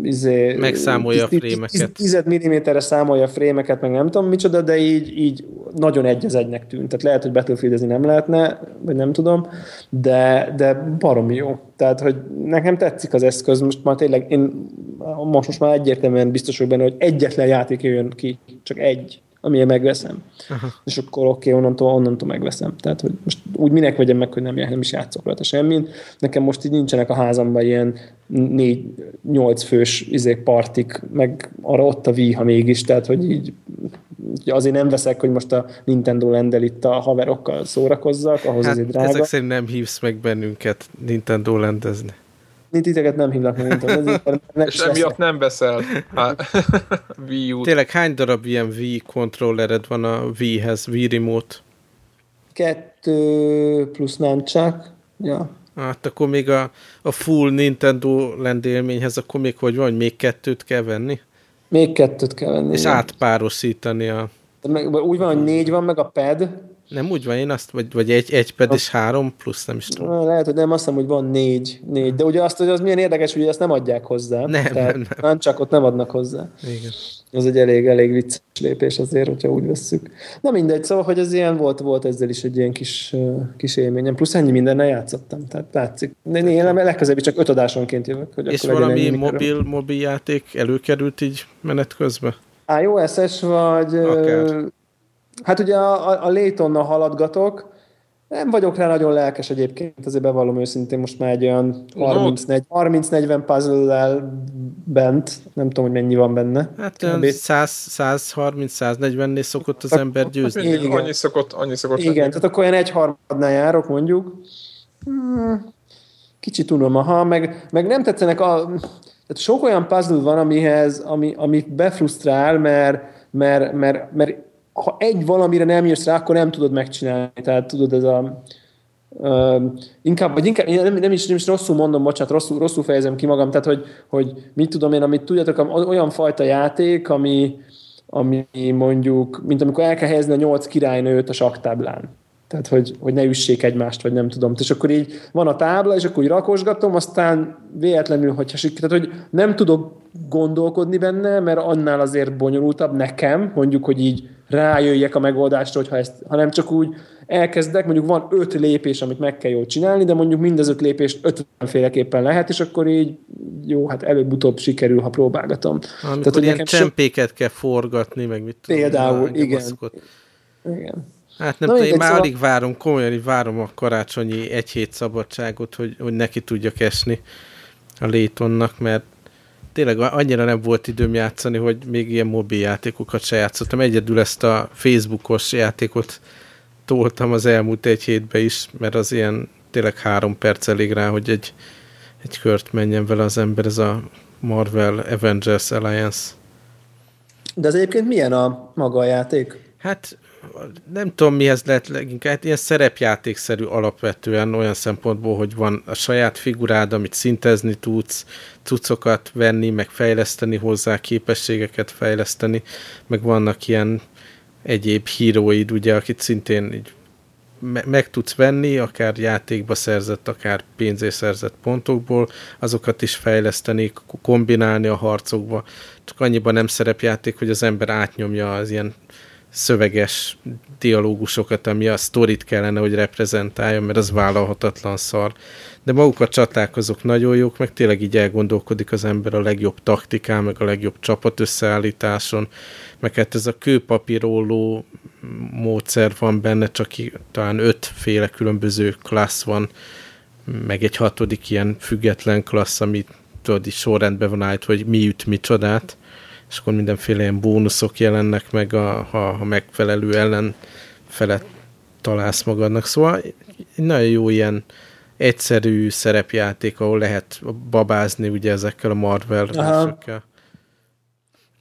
izé, megszámolja a frémeket. 10 mm-re számolja a frémeket, meg nem tudom micsoda, de így, így nagyon egy az egynek tűnt. Tehát lehet, hogy battlefield nem lehetne, vagy nem tudom, de, de baromi jó. Tehát, hogy nekem tetszik az eszköz, most már tényleg én most, most már egyértelműen biztos vagyok benne, hogy egyetlen játék jön ki, csak egy, amilyen megveszem. Aha. És akkor oké, okay, onnantól, onnantól megveszem. Tehát, hogy most úgy minek vegyem meg, hogy nem, nem is játszok rajta semmin. Nekem most így nincsenek a házamban ilyen négy, nyolc fős izék partik, meg arra ott a Wii, ha mégis, tehát, hogy így azért nem veszek, hogy most a Nintendo lendel itt a haverokkal szórakozzak, ahhoz hát azért drága. Ezek szerint nem hívsz meg bennünket Nintendo lendezni. Mint titeket nem hívnak meg Nintendo És emiatt nem veszel Wii U-t. Tényleg hány darab ilyen Wii kontrollered van a Wii-hez, Wii Remote? Kettő plusz nunchuck. Ja. Hát akkor még a, a full Nintendo lendélményhez, akkor még hogy van, még kettőt kell venni? Még kettőt kell venni. És igen. átpárosítani a... Meg, úgy van, hogy négy van, meg a pad. Nem úgy van, én azt, vagy, vagy egy, egy pad és három plusz, nem is tudom. Lehet, hogy nem, azt hiszem, hogy van négy, négy. De ugye azt, hogy az milyen érdekes, hogy ezt nem adják hozzá. Nem, Tehát nem, nem. nem. csak ott nem adnak hozzá. Igen. Ez egy elég, elég vicces lépés azért, hogyha úgy vesszük. Na mindegy, szóval, hogy ez ilyen volt, volt ezzel is egy ilyen kis, kis élményem. Plusz ennyi mindennel játszottam, tehát látszik. De én legközelebb csak öt adásonként jövök. Hogy És valami mobil, mobil játék előkerült így menet közben? iOS-es vagy... Akár. Hát ugye a, a Laytonnal haladgatok, Nem vagyok rá nagyon lelkes egyébként, azért bevallom őszintén, most már egy olyan 30-40 puzzle-lel bent, nem tudom, hogy mennyi van benne. Hát 130-140-nél szokott az ember győzni. Igen. Annyi szokott, annyi szokott Igen, lenni. tehát akkor olyan egy harmadnál járok mondjuk. Hmm, kicsit unom, aha, meg, meg nem tetszenek a... Tehát sok olyan puzzle van, amihez, ami, ami befrusztrál, mert, mert, mert, mert ha egy valamire nem jössz rá, akkor nem tudod megcsinálni. Tehát tudod, ez a... Uh, inkább, vagy inkább, nem, nem, is, nem is rosszul mondom, bocsánat, rosszul, rosszul fejezem ki magam, tehát hogy, hogy mit tudom én, amit tudjátok, olyan fajta játék, ami, ami mondjuk, mint amikor el kell helyezni a nyolc királynőt a saktáblán. Tehát, hogy, hogy ne üssék egymást, vagy nem tudom. És akkor így van a tábla, és akkor így rakosgatom, aztán véletlenül, hogyha sik, tehát, hogy nem tudok gondolkodni benne, mert annál azért bonyolultabb nekem, mondjuk, hogy így rájöjjek a megoldásra, hogyha ezt, hanem csak úgy elkezdek, mondjuk van öt lépés, amit meg kell jól csinálni, de mondjuk mindez öt lépést ötvenféleképpen lehet, és akkor így jó, hát előbb-utóbb sikerül, ha próbálgatom. Amikor Tehát, hogy ilyen csempéket so... kell forgatni, meg mit tudom. Például, igen. Igen. Hát nem tudom, én már szóval... alig várom, komolyan így várom a karácsonyi egy hét szabadságot, hogy, hogy neki tudjak esni a Létonnak, mert tényleg annyira nem volt időm játszani, hogy még ilyen mobil játékokat se játszottam. Egyedül ezt a Facebookos játékot toltam az elmúlt egy hétbe is, mert az ilyen tényleg három perc elég rá, hogy egy, egy kört menjen vele az ember, ez a Marvel Avengers Alliance. De az egyébként milyen a maga a játék? Hát nem tudom mihez lehet leginkább, hát ilyen szerepjátékszerű alapvetően olyan szempontból, hogy van a saját figurád, amit szintezni tudsz, cuccokat venni, meg fejleszteni hozzá, képességeket fejleszteni, meg vannak ilyen egyéb híróid, ugye, akit szintén így me meg tudsz venni, akár játékba szerzett, akár pénzé szerzett pontokból, azokat is fejleszteni, kombinálni a harcokba. Csak annyiban nem szerepjáték, hogy az ember átnyomja az ilyen szöveges dialógusokat, ami a sztorit kellene, hogy reprezentáljon, mert az vállalhatatlan szar. De maguk a csaták azok nagyon jók, meg tényleg így elgondolkodik az ember a legjobb taktikán, meg a legjobb csapat összeállításon, meg hát ez a kőpapírolló módszer van benne, csak talán ötféle különböző klassz van, meg egy hatodik ilyen független klassz, amit tudod, így sorrendben van állítva, hogy mi üt mi csodát és akkor mindenféle ilyen bónuszok jelennek meg, a, ha, ha megfelelő ellen felett találsz magadnak. Szóval egy nagyon jó ilyen egyszerű szerepjáték, ahol lehet babázni ugye ezekkel a Marvel részekkel.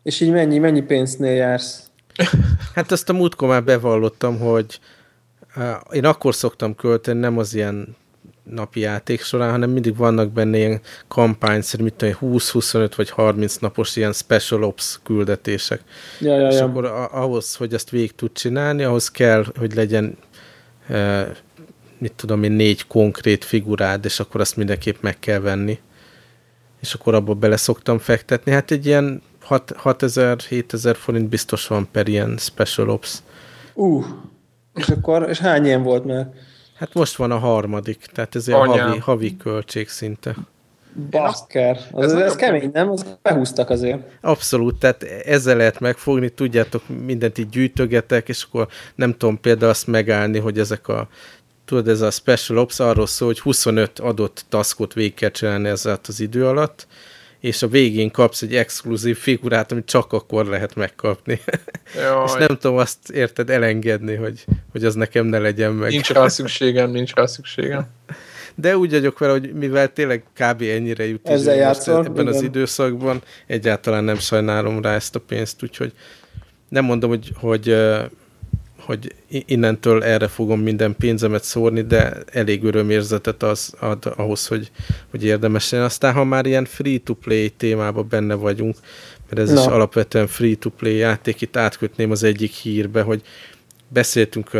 És így mennyi, mennyi pénznél jársz? Hát azt a múltkor már bevallottam, hogy én akkor szoktam költeni, nem az ilyen napi játék során, hanem mindig vannak benne ilyen kampányszerű, mit tudom, 20-25 vagy 30 napos ilyen special ops küldetések. Ja, ja, és ja. akkor ahhoz, hogy ezt végig tud csinálni, ahhoz kell, hogy legyen eh, mit tudom én, négy konkrét figurád, és akkor azt mindenképp meg kell venni. És akkor abba bele szoktam fektetni. Hát egy ilyen 6000-7000 forint biztos van per ilyen special ops. Uh, és akkor, és hány ilyen volt már? Hát most van a harmadik, tehát ez a havi, havi költség szinte. Bakker. Az, ez, ez kemény, nem? Az behúztak azért. Abszolút, tehát ezzel lehet megfogni, tudjátok, mindent így gyűjtögetek, és akkor nem tudom például azt megállni, hogy ezek a tudod, ez a Special Ops arról szól, hogy 25 adott taskot végig kell csinálni ezzel az idő alatt, és a végén kapsz egy exkluzív figurát, amit csak akkor lehet megkapni. és nem tudom azt érted elengedni, hogy, hogy az nekem ne legyen meg. Nincs rá szükségem, nincs rá szükségem. De úgy vagyok vele, hogy mivel tényleg kb. ennyire jut Ezzel játszol, ebben igen. az időszakban, egyáltalán nem sajnálom rá ezt a pénzt, úgyhogy nem mondom, hogy, hogy hogy innentől erre fogom minden pénzemet szórni, de elég örömérzetet az ad ahhoz, hogy, hogy érdemes legyen. Aztán, ha már ilyen free-to-play témában benne vagyunk, mert ez Na. is alapvetően free-to-play játék, itt átkötném az egyik hírbe, hogy beszéltünk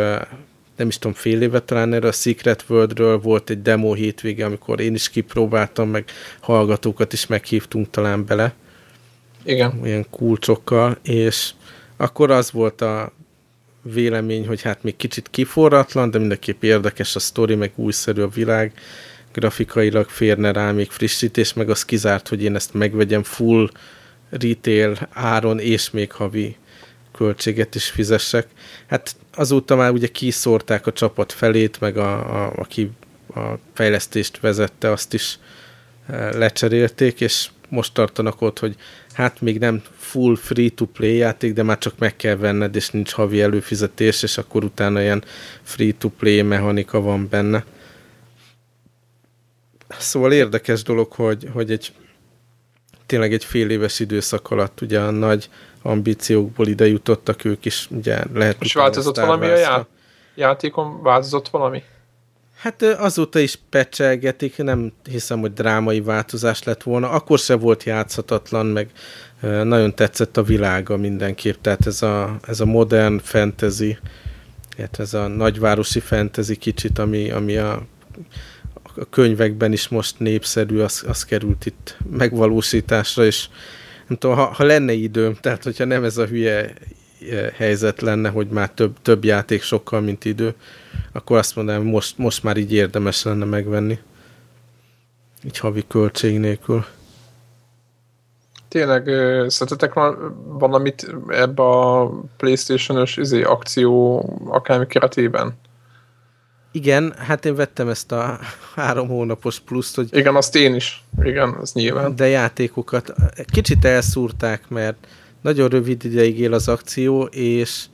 nem is tudom, fél éve talán erre a Secret Worldről volt egy demo hétvége, amikor én is kipróbáltam, meg hallgatókat is meghívtunk talán bele. Igen. Ilyen kulcsokkal, és akkor az volt a vélemény, hogy hát még kicsit kiforratlan, de mindenképp érdekes a sztori, meg újszerű a világ, grafikailag férne rá még frissítés, meg az kizárt, hogy én ezt megvegyem full retail áron és még havi költséget is fizessek. Hát azóta már ugye kiszórták a csapat felét, meg a, a, aki a fejlesztést vezette, azt is lecserélték, és most tartanak ott, hogy hát még nem full free-to-play játék, de már csak meg kell venned, és nincs havi előfizetés, és akkor utána ilyen free-to-play mechanika van benne. Szóval érdekes dolog, hogy, hogy egy tényleg egy fél éves időszak alatt ugye a nagy ambíciókból ide jutottak ők is, ugye lehet... És változott valami a já játékon? Változott valami? Hát azóta is pecselgetik, nem hiszem, hogy drámai változás lett volna. Akkor se volt játszhatatlan, meg nagyon tetszett a világa mindenképp. Tehát ez a, ez a modern fantasy, ez a nagyvárosi fantasy kicsit, ami, ami a, a könyvekben is most népszerű, az, az került itt megvalósításra, és nem tudom, ha, ha lenne időm, tehát hogyha nem ez a hülye helyzet lenne, hogy már több, több játék sokkal, mint idő, akkor azt mondanám, most, most már így érdemes lenne megvenni. Így havi költség nélkül. Tényleg, szerintetek van valamit ebbe a Playstation-ös izé, akció akármi keretében? Igen, hát én vettem ezt a három hónapos pluszt, hogy... Igen, azt én is. Igen, az nyilván. De játékokat kicsit elszúrták, mert nagyon rövid ideig él az akció, és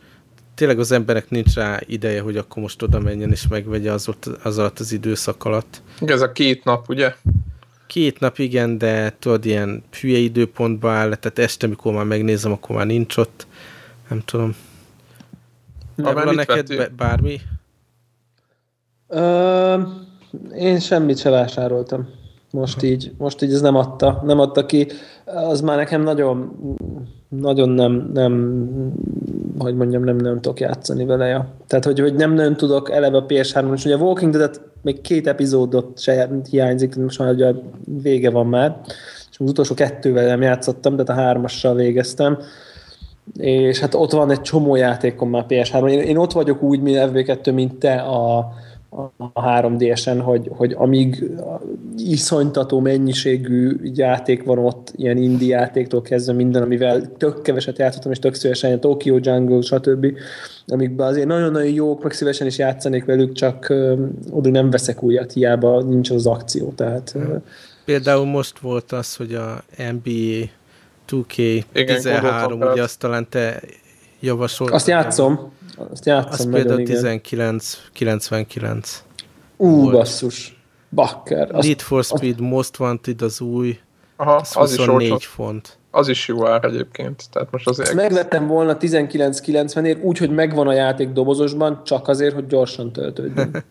tényleg az emberek nincs rá ideje, hogy akkor most oda menjen és megvegye az, ott, az alatt az időszak alatt. Ez a két nap, ugye? Két nap, igen, de tudod, ilyen hülye időpontba áll, tehát este, mikor már megnézem, akkor már nincs ott. Nem tudom. Van neked be, bármi? Ö, én semmit se vásároltam. Most így, most így ez nem adta, nem adta ki. Az már nekem nagyon nagyon nem, nem hogy mondjam, nem nagyon tudok játszani vele. Ja. Tehát, hogy, hogy nem nagyon tudok eleve a PS3-on, és ugye a Walking Dead még két epizódot se hiányzik, most már ugye vége van már, és az utolsó kettővel nem játszottam, de a hármassal végeztem, és hát ott van egy csomó játékom már PS3-on. Én, én ott vagyok úgy, mint FB2, mint te a, a 3DS-en, hogy, hogy amíg iszonytató mennyiségű játék van ott, ilyen indie játéktól kezdve minden, amivel tök keveset játszottam, és tök szívesen, Tokyo Jungle, stb. Amikben azért nagyon-nagyon jók, meg szívesen is játszanék velük, csak uh, oda nem veszek újat, hiába nincs az akció. Tehát, uh, Például most volt az, hogy a NBA 2K13, ugye azt talán te javasoltad. Azt játszom. Azt játszom Az például 1999. Ú, basszus. Bakker. Azt, Need for Speed azt... Most Wanted az új. Aha, az, az 24 is font. Az is jó ár egyébként. Tehát most azért... Megvettem volna 1990-ért úgy, hogy megvan a játék dobozosban, csak azért, hogy gyorsan töltődjön.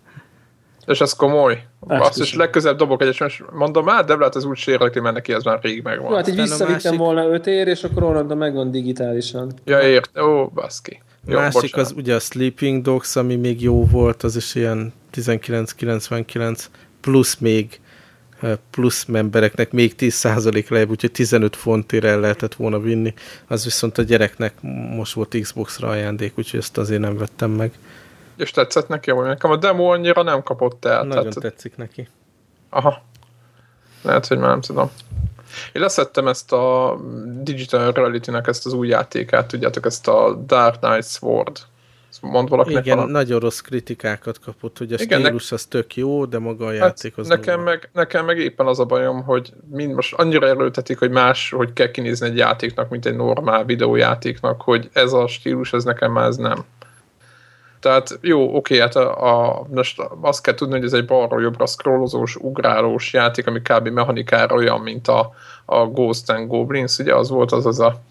És ez komoly. Azt is legközelebb dobok egyet, és mondom, hát de lehet ez úgy sérületi, mert neki ez már rég megvan. Jó, hát így visszavittem másik... volna 5 ér, és akkor onnantól megvan digitálisan. Ja, ért. Ó, baszki. Jó, Másik bocsánat. az ugye a Sleeping Dogs, ami még jó volt, az is ilyen 1999, plusz még plusz membereknek még 10% lejjebb, úgyhogy 15 fontért el lehetett volna vinni. Az viszont a gyereknek most volt Xbox-ra ajándék, úgyhogy ezt azért nem vettem meg. És tetszett neki, hogy nekem a demo annyira nem kapott el. Nagyon tehát... tetszik neki. Aha. Lehet, hogy már nem tudom. Én leszettem ezt a Digital Reality-nek ezt az új játékát, tudjátok, ezt a Dark Knight Sword. Mond valakinek Igen, valami? nagyon rossz kritikákat kapott, hogy a Igen, stílus ne... az tök jó, de maga a hát játék az nekem meg, nekem meg éppen az a bajom, hogy mind most annyira erőltetik, hogy más, hogy kell kinézni egy játéknak, mint egy normál videójátéknak, hogy ez a stílus, ez nekem már ez nem. Tehát jó, oké, hát a, a, most azt kell tudni, hogy ez egy balról jobbra scrollozós, ugrálós játék, ami kb. mechanikára olyan, mint a, a Ghost and Goblins, ugye az volt az az a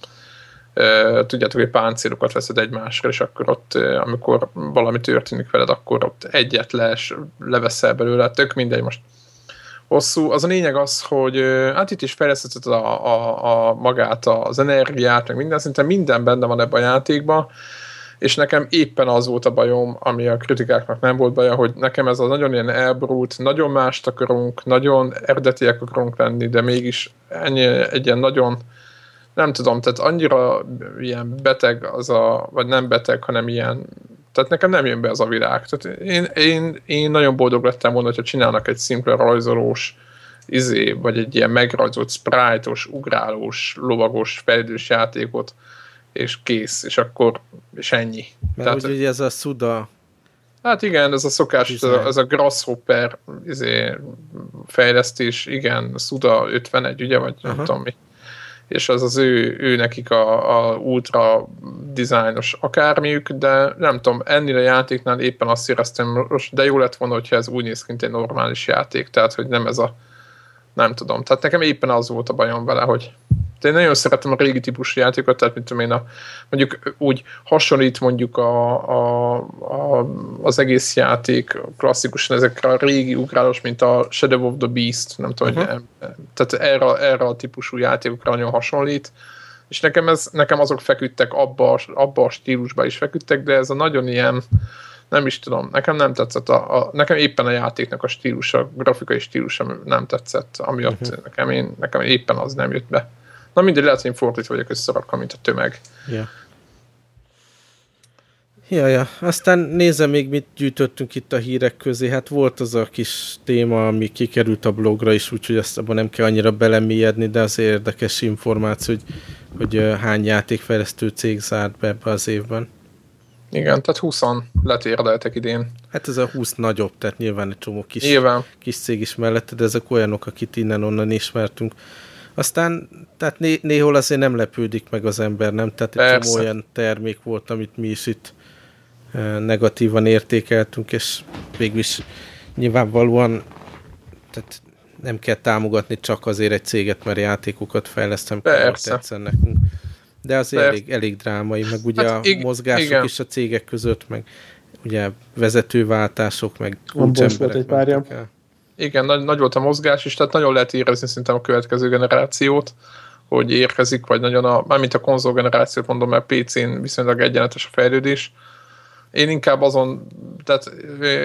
e, tudjátok, hogy páncélokat veszed egymásra, és akkor ott, amikor valami történik veled, akkor ott egyet les, leveszel belőle, tök mindegy most. Hosszú. Az a lényeg az, hogy hát itt is fejlesztetted a, a, a magát, az energiát, meg minden, szinte minden benne van ebben a játékban, és nekem éppen az volt a bajom, ami a kritikáknak nem volt baja, hogy nekem ez a nagyon ilyen elbrult, nagyon mást akarunk, nagyon eredetiek akarunk lenni, de mégis ennyi, egy ilyen nagyon nem tudom, tehát annyira ilyen beteg az a, vagy nem beteg, hanem ilyen, tehát nekem nem jön be az a világ. Tehát én, én, én nagyon boldog lettem volna, hogyha csinálnak egy szimpla rajzolós izé, vagy egy ilyen megrajzolt sprite-os, ugrálós, lovagos, fejlődős játékot, és kész, és akkor, és ennyi. Mert Tehát, ugye ez a Suda Hát igen, ez a szokás, ez a, ez a Grasshopper izé, fejlesztés, igen, Suda 51, ugye, vagy Aha. nem tudom mi. És az az ő, ő nekik a, a ultra dizájnos akármiük, de nem tudom, ennél a játéknál éppen azt éreztem, de jó lett volna, hogyha ez úgy néz ki, mint egy normális játék, tehát hogy nem ez a nem tudom. Tehát nekem éppen az volt a bajom vele, hogy én nagyon szeretem a régi típusú játékot, tehát mint tudom én, a, mondjuk úgy hasonlít mondjuk a, a, a, az egész játék klasszikusan ezekre a régi ugrálós, mint a Shadow of the Beast, nem tudom, uh-huh. hogy, tehát erre, erre a típusú játékokra nagyon hasonlít, és nekem, ez, nekem azok feküdtek abba, abba a stílusba is feküdtek, de ez a nagyon ilyen nem is tudom, nekem nem tetszett, a, a, nekem éppen a játéknak a stílusa, a grafikai stílusa nem tetszett, amiatt uh-huh. nekem, én, nekem éppen az nem jött be. Na mindegy, lehet, hogy én fordítva vagyok összerakva, mint a tömeg. Ja. Ja, ja. Aztán nézem még, mit gyűjtöttünk itt a hírek közé. Hát volt az a kis téma, ami kikerült a blogra is, úgyhogy azt abban nem kell annyira belemélyedni, de az érdekes információ, hogy, hogy hány játékfejlesztő cég zárt be ebbe az évben. Igen, tehát 20 letérdeltek idén. Hát ez a 20 nagyobb, tehát nyilván egy csomó kis, nyilván. kis cég is mellette, de ezek olyanok, akit innen-onnan ismertünk. Aztán, tehát né, néhol azért nem lepődik meg az ember, nem? Tehát egy csomó olyan termék volt, amit mi is itt e, negatívan értékeltünk, és végülis nyilvánvalóan tehát nem kell támogatni csak azért egy céget, mert játékokat fejlesztem, tetszen nekünk. De az elég, elég drámai, meg ugye hát, a mozgások igen. is a cégek között, meg ugye vezetőváltások, meg volt egy párja. Igen, nagy, nagy volt a mozgás is, tehát nagyon lehet érezni szerintem a következő generációt, hogy érkezik, vagy nagyon a, mármint a konzol generációt mondom, mert PC-n viszonylag egyenetes a fejlődés. Én inkább azon, tehát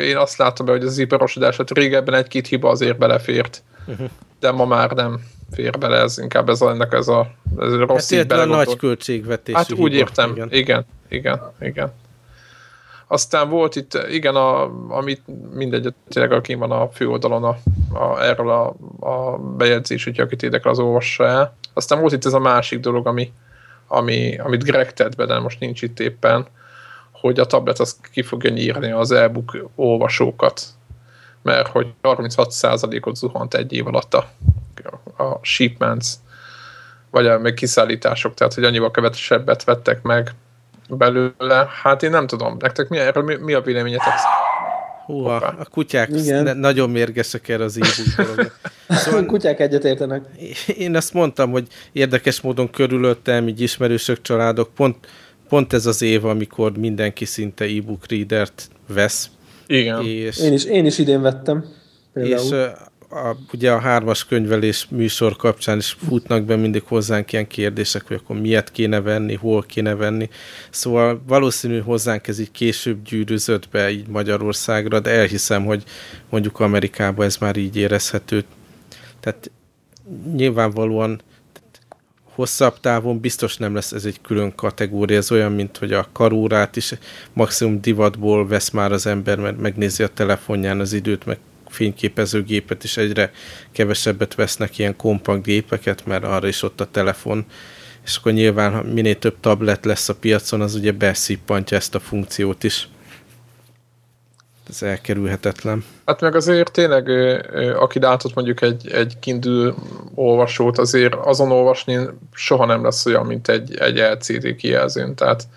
én azt látom be, hogy az iparosodás, hát régebben egy-két hiba azért belefért, uh-huh. de ma már nem fér bele, ez inkább ez a, ennek ez a, ez a rossz hát a nagy költségvetés. Hát úgy értem, igen. igen, igen, igen. Aztán volt itt, igen, a, amit mindegy, tényleg aki van a főoldalon a, a, erről a, a bejegyzés, hogy akit érdekel, az olvassa el. Aztán volt itt ez a másik dolog, ami, ami, amit Greg tett be, de most nincs itt éppen, hogy a tablet az ki fogja nyírni az e-book olvasókat, mert hogy 36%-ot zuhant egy év alatt a a shipments, vagy a meg kiszállítások, tehát hogy annyival kevesebbet vettek meg belőle. Hát én nem tudom, nektek mi, erről mi, mi a véleményetek? Hú, a, a kutyák Igen. nagyon mérgesek erre az e Szóval, a kutyák egyetértenek. Én azt mondtam, hogy érdekes módon körülöttem, így ismerősök, családok, pont, pont ez az év, amikor mindenki szinte e-book readert vesz. Igen. És, én, is, én is idén vettem. Például. És a, ugye a hármas könyvelés műsor kapcsán is futnak be mindig hozzánk ilyen kérdések, hogy akkor miért kéne venni, hol kéne venni. Szóval valószínű hozzánk ez így később gyűrűzött be így Magyarországra, de elhiszem, hogy mondjuk Amerikában ez már így érezhető. Tehát nyilvánvalóan hosszabb távon biztos nem lesz ez egy külön kategória, ez olyan, mint hogy a karórát is maximum divatból vesz már az ember, mert megnézi a telefonján az időt, meg fényképezőgépet, és egyre kevesebbet vesznek ilyen kompakt gépeket, mert arra is ott a telefon, és akkor nyilván, minél több tablet lesz a piacon, az ugye beszippantja ezt a funkciót is. Ez elkerülhetetlen. Hát meg azért tényleg, aki látott mondjuk egy, egy Kindle olvasót, azért azon olvasni soha nem lesz olyan, mint egy, egy LCD kijelzőn. Tehát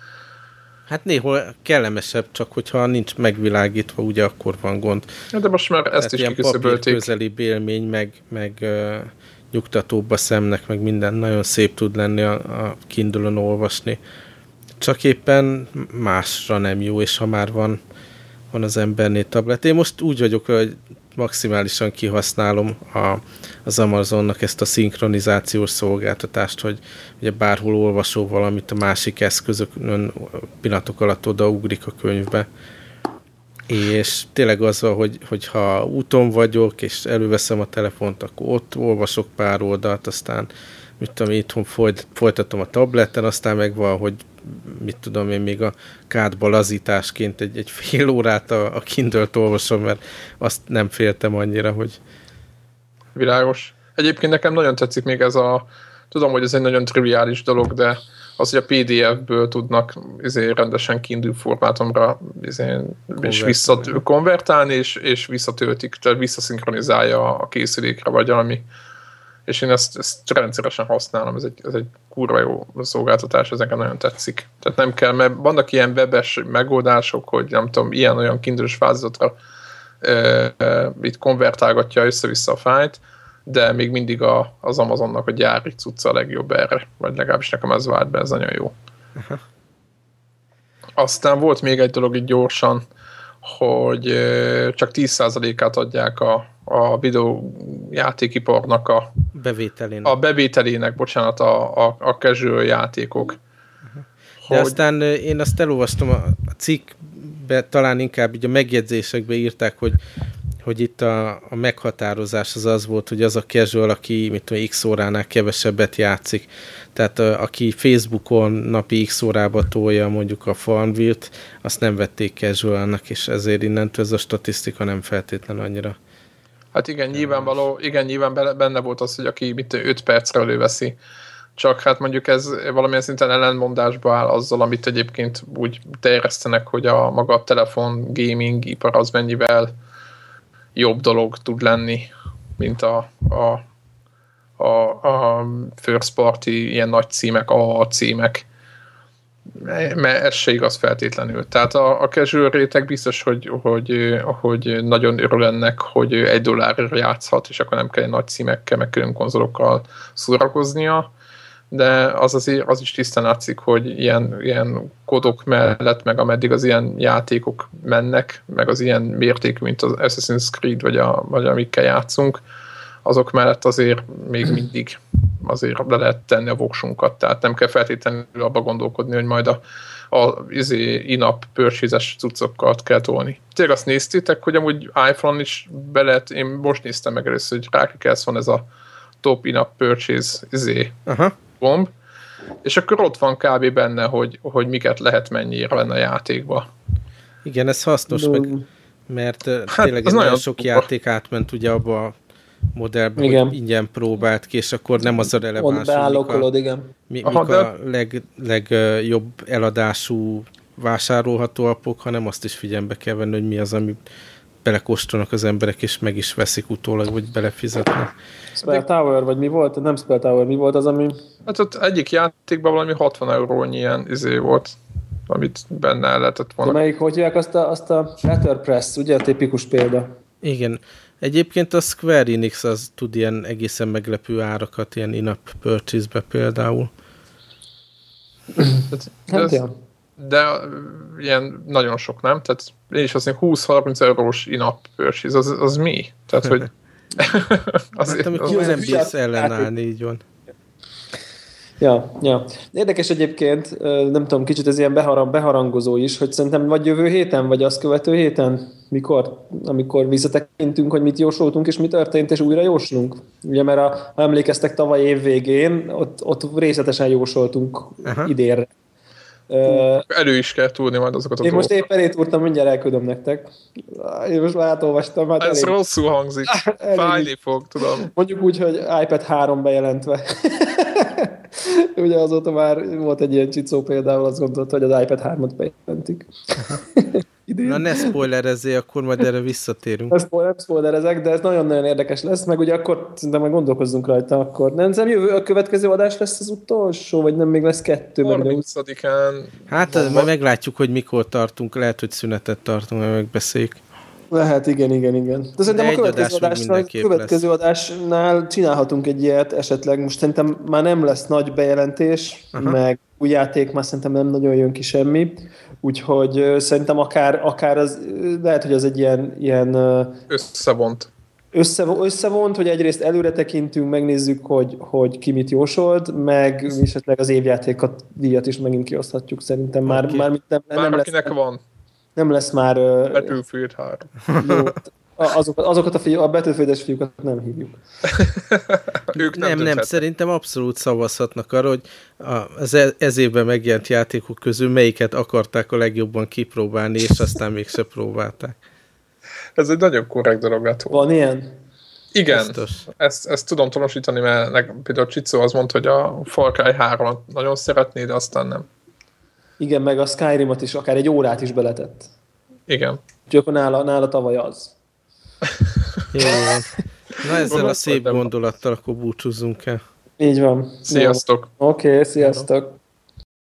Hát néhol kellemesebb, csak hogyha nincs megvilágítva, ugye akkor van gond. Ja, de most már ezt Tehát is kiküszöbölték. közeli élmény, meg, meg uh, nyugtatóbb a szemnek, meg minden nagyon szép tud lenni a, a kindle olvasni. Csak éppen másra nem jó, és ha már van, van az embernél tablet. Én most úgy vagyok, hogy maximálisan kihasználom a, az Amazonnak ezt a szinkronizációs szolgáltatást, hogy ugye bárhol olvasó valamit a másik eszközökön pillanatok alatt odaugrik a könyvbe. És tényleg az van, hogy, hogyha úton vagyok, és előveszem a telefont, akkor ott olvasok pár oldalt, aztán mit tudom, itthon folyt, folytatom a tableten, aztán meg van, hogy mit tudom én, még a kádba lazításként egy, egy fél órát a, a Kindle-t olvasom, mert azt nem féltem annyira, hogy... Világos. Egyébként nekem nagyon tetszik még ez a... Tudom, hogy ez egy nagyon triviális dolog, de az, hogy a PDF-ből tudnak izé, rendesen kiinduló formátumra izé, és vissza, konvertálni, és, és visszatöltik, tehát visszaszinkronizálja a készülékre, vagy valami. És én ezt, ezt rendszeresen használom, ez egy, ez egy kurva jó szolgáltatás, ez nekem nagyon tetszik. Tehát nem kell, mert vannak ilyen webes megoldások, hogy nem tudom, ilyen-olyan kindős fázatra e, e, itt konvertálgatja össze-vissza a fájt, de még mindig a, az Amazonnak a gyári cucca a legjobb erre, vagy legalábbis nekem ez vált be, ez nagyon jó. Aztán volt még egy dolog itt gyorsan, hogy csak 10%-át adják a, a videójátékiparnak a bevételének. A bevételének, bocsánat, a, a, a casual játékok. De hogy... aztán én azt elolvastam a cikkbe, talán inkább így a megjegyzésekbe írták, hogy hogy itt a, a meghatározás az az volt, hogy az a casual, aki mit tudom, x óránál kevesebbet játszik. Tehát a, aki Facebookon napi x órába tolja mondjuk a Farmville-t, azt nem vették casualnak, és ezért innentől ez a statisztika nem feltétlen annyira. Hát igen, nyilvánvaló, igen, nyilván benne volt az, hogy aki mit 5 percre előveszi. Csak hát mondjuk ez valamilyen szinten ellenmondásba áll azzal, amit egyébként úgy terjesztenek, hogy a maga a telefon gaming ipar az mennyivel jobb dolog tud lenni, mint a, a, a, a first party ilyen nagy címek, a címek. Mert ez se igaz feltétlenül. Tehát a, a casual réteg biztos, hogy, hogy, hogy nagyon örül ennek, hogy egy dollárra játszhat, és akkor nem kell nagy címekkel, meg külön konzolokkal szórakoznia de az azért az is tisztán látszik, hogy ilyen, ilyen kodok mellett, meg ameddig az ilyen játékok mennek, meg az ilyen mértékű, mint az Assassin's Creed, vagy, a, vagy amikkel játszunk, azok mellett azért még mindig azért le lehet tenni a voksunkat, tehát nem kell feltétlenül abba gondolkodni, hogy majd a, a izé, in-app purchase cuccokat kell tolni. Tényleg azt néztétek, hogy amúgy iPhone is be lehet, én most néztem meg először, hogy rákikelsz van ez a top in-app purchase izé, Aha gomb, és akkor ott van kb. benne, hogy, hogy miket lehet mennyire lenne a játékba. Igen, ez hasznos, no. meg, mert hát, tényleg nagyon, nagyon sok játék átment ugye abba a modellbe, igen. hogy ingyen próbált ki, és akkor nem az a releváns, hogy igen. Mi, Aha, mik de... a leg, legjobb eladású vásárolható appok, hanem azt is figyelembe kell venni, hogy mi az, ami belekóstolnak az emberek, és meg is veszik utólag, vagy belefizetnek. Spell Tower, vagy mi volt? Nem Spell Tower, mi volt az, ami... Hát ott egyik játékban valami 60 eurónyi ilyen izé volt, amit benne lehetett volna. De melyik, hogy hívják azt a, azt a Letterpress, ugye a tipikus példa? Igen. Egyébként a Square Enix az tud ilyen egészen meglepő árakat, ilyen in-app purchase-be például. Hát, hát, ja de ilyen nagyon sok, nem? Tehát én is azt mondom, 20-30 eurós in-app purchase, az, az mi? Tehát, hogy azért, hát, amikor az bírsz ellenállni, így van. Ja, ja. Érdekes egyébként, nem tudom, kicsit ez ilyen beharang, beharangozó is, hogy szerintem vagy jövő héten, vagy azt követő héten, mikor, amikor visszatekintünk, hogy mit jósoltunk, és mi történt, és újra jóslunk. Ugye, mert a, ha emlékeztek tavaly év végén, ott, ott részletesen jósoltunk Aha. idénre Uh, elő is kell túlni majd azokat a Én most éppen étúrtam, mindjárt elküldöm nektek. Én most már átolvastam. Hát Ez elég... rosszul hangzik. Fájni fog, tudom. Mondjuk úgy, hogy iPad 3 bejelentve. Ugye azóta már volt egy ilyen csicó például, azt gondolta, hogy az iPad 3-at bejelentik. Na ne spoilerezzél, akkor majd erre visszatérünk. Nem, spoiler, nem spoilerezek, de ez nagyon-nagyon érdekes lesz, meg ugye akkor szerintem majd gondolkozzunk rajta akkor. Nem, nem jövő, a következő adás lesz az utolsó, vagy nem még lesz kettő? 30-án. Hát majd meglátjuk, hogy mikor tartunk, lehet, hogy szünetet tartunk, majd megbeszéljük. Lehet, igen, igen, igen. De szerintem de a következő, adásnál, következő adásnál csinálhatunk egy ilyet esetleg. Most szerintem már nem lesz nagy bejelentés, Aha. meg új játék már szerintem nem nagyon jön ki semmi. Úgyhogy szerintem akár, akár az, lehet, hogy az egy ilyen, ilyen összevont. Össze, összevont, hogy egyrészt előre tekintünk, megnézzük, hogy, hogy ki mit jósolt, meg esetleg az évjátékat díjat is megint kioszthatjuk szerintem. Már, okay. már, nem, már nem akinek lesz, van. Nem lesz már... Battlefield 3. Jó, azokat, azokat a, fiú, a Battlefield-es fiúkat nem hívjuk. ők nem, nem, nem, szerintem abszolút szavazhatnak arra, hogy az e- ez évben megjelent játékok közül melyiket akarták a legjobban kipróbálni, és aztán mégse próbálták. Ez egy nagyon korrekt dolog lett volna. Van ilyen? Igen, ezt, ezt tudom tanúsítani, mert például Csicó az mondta, hogy a Far Cry 3 nagyon szeretné, de aztán nem. Igen, meg a Skyrimot is akár egy órát is beletett. Igen. Úgyhogy akkor nála, nála tavaly az. Jó. Na ezzel a szép gondolattal akkor búcsúzzunk el. Így van. Sziasztok! Oké, okay, sziasztok!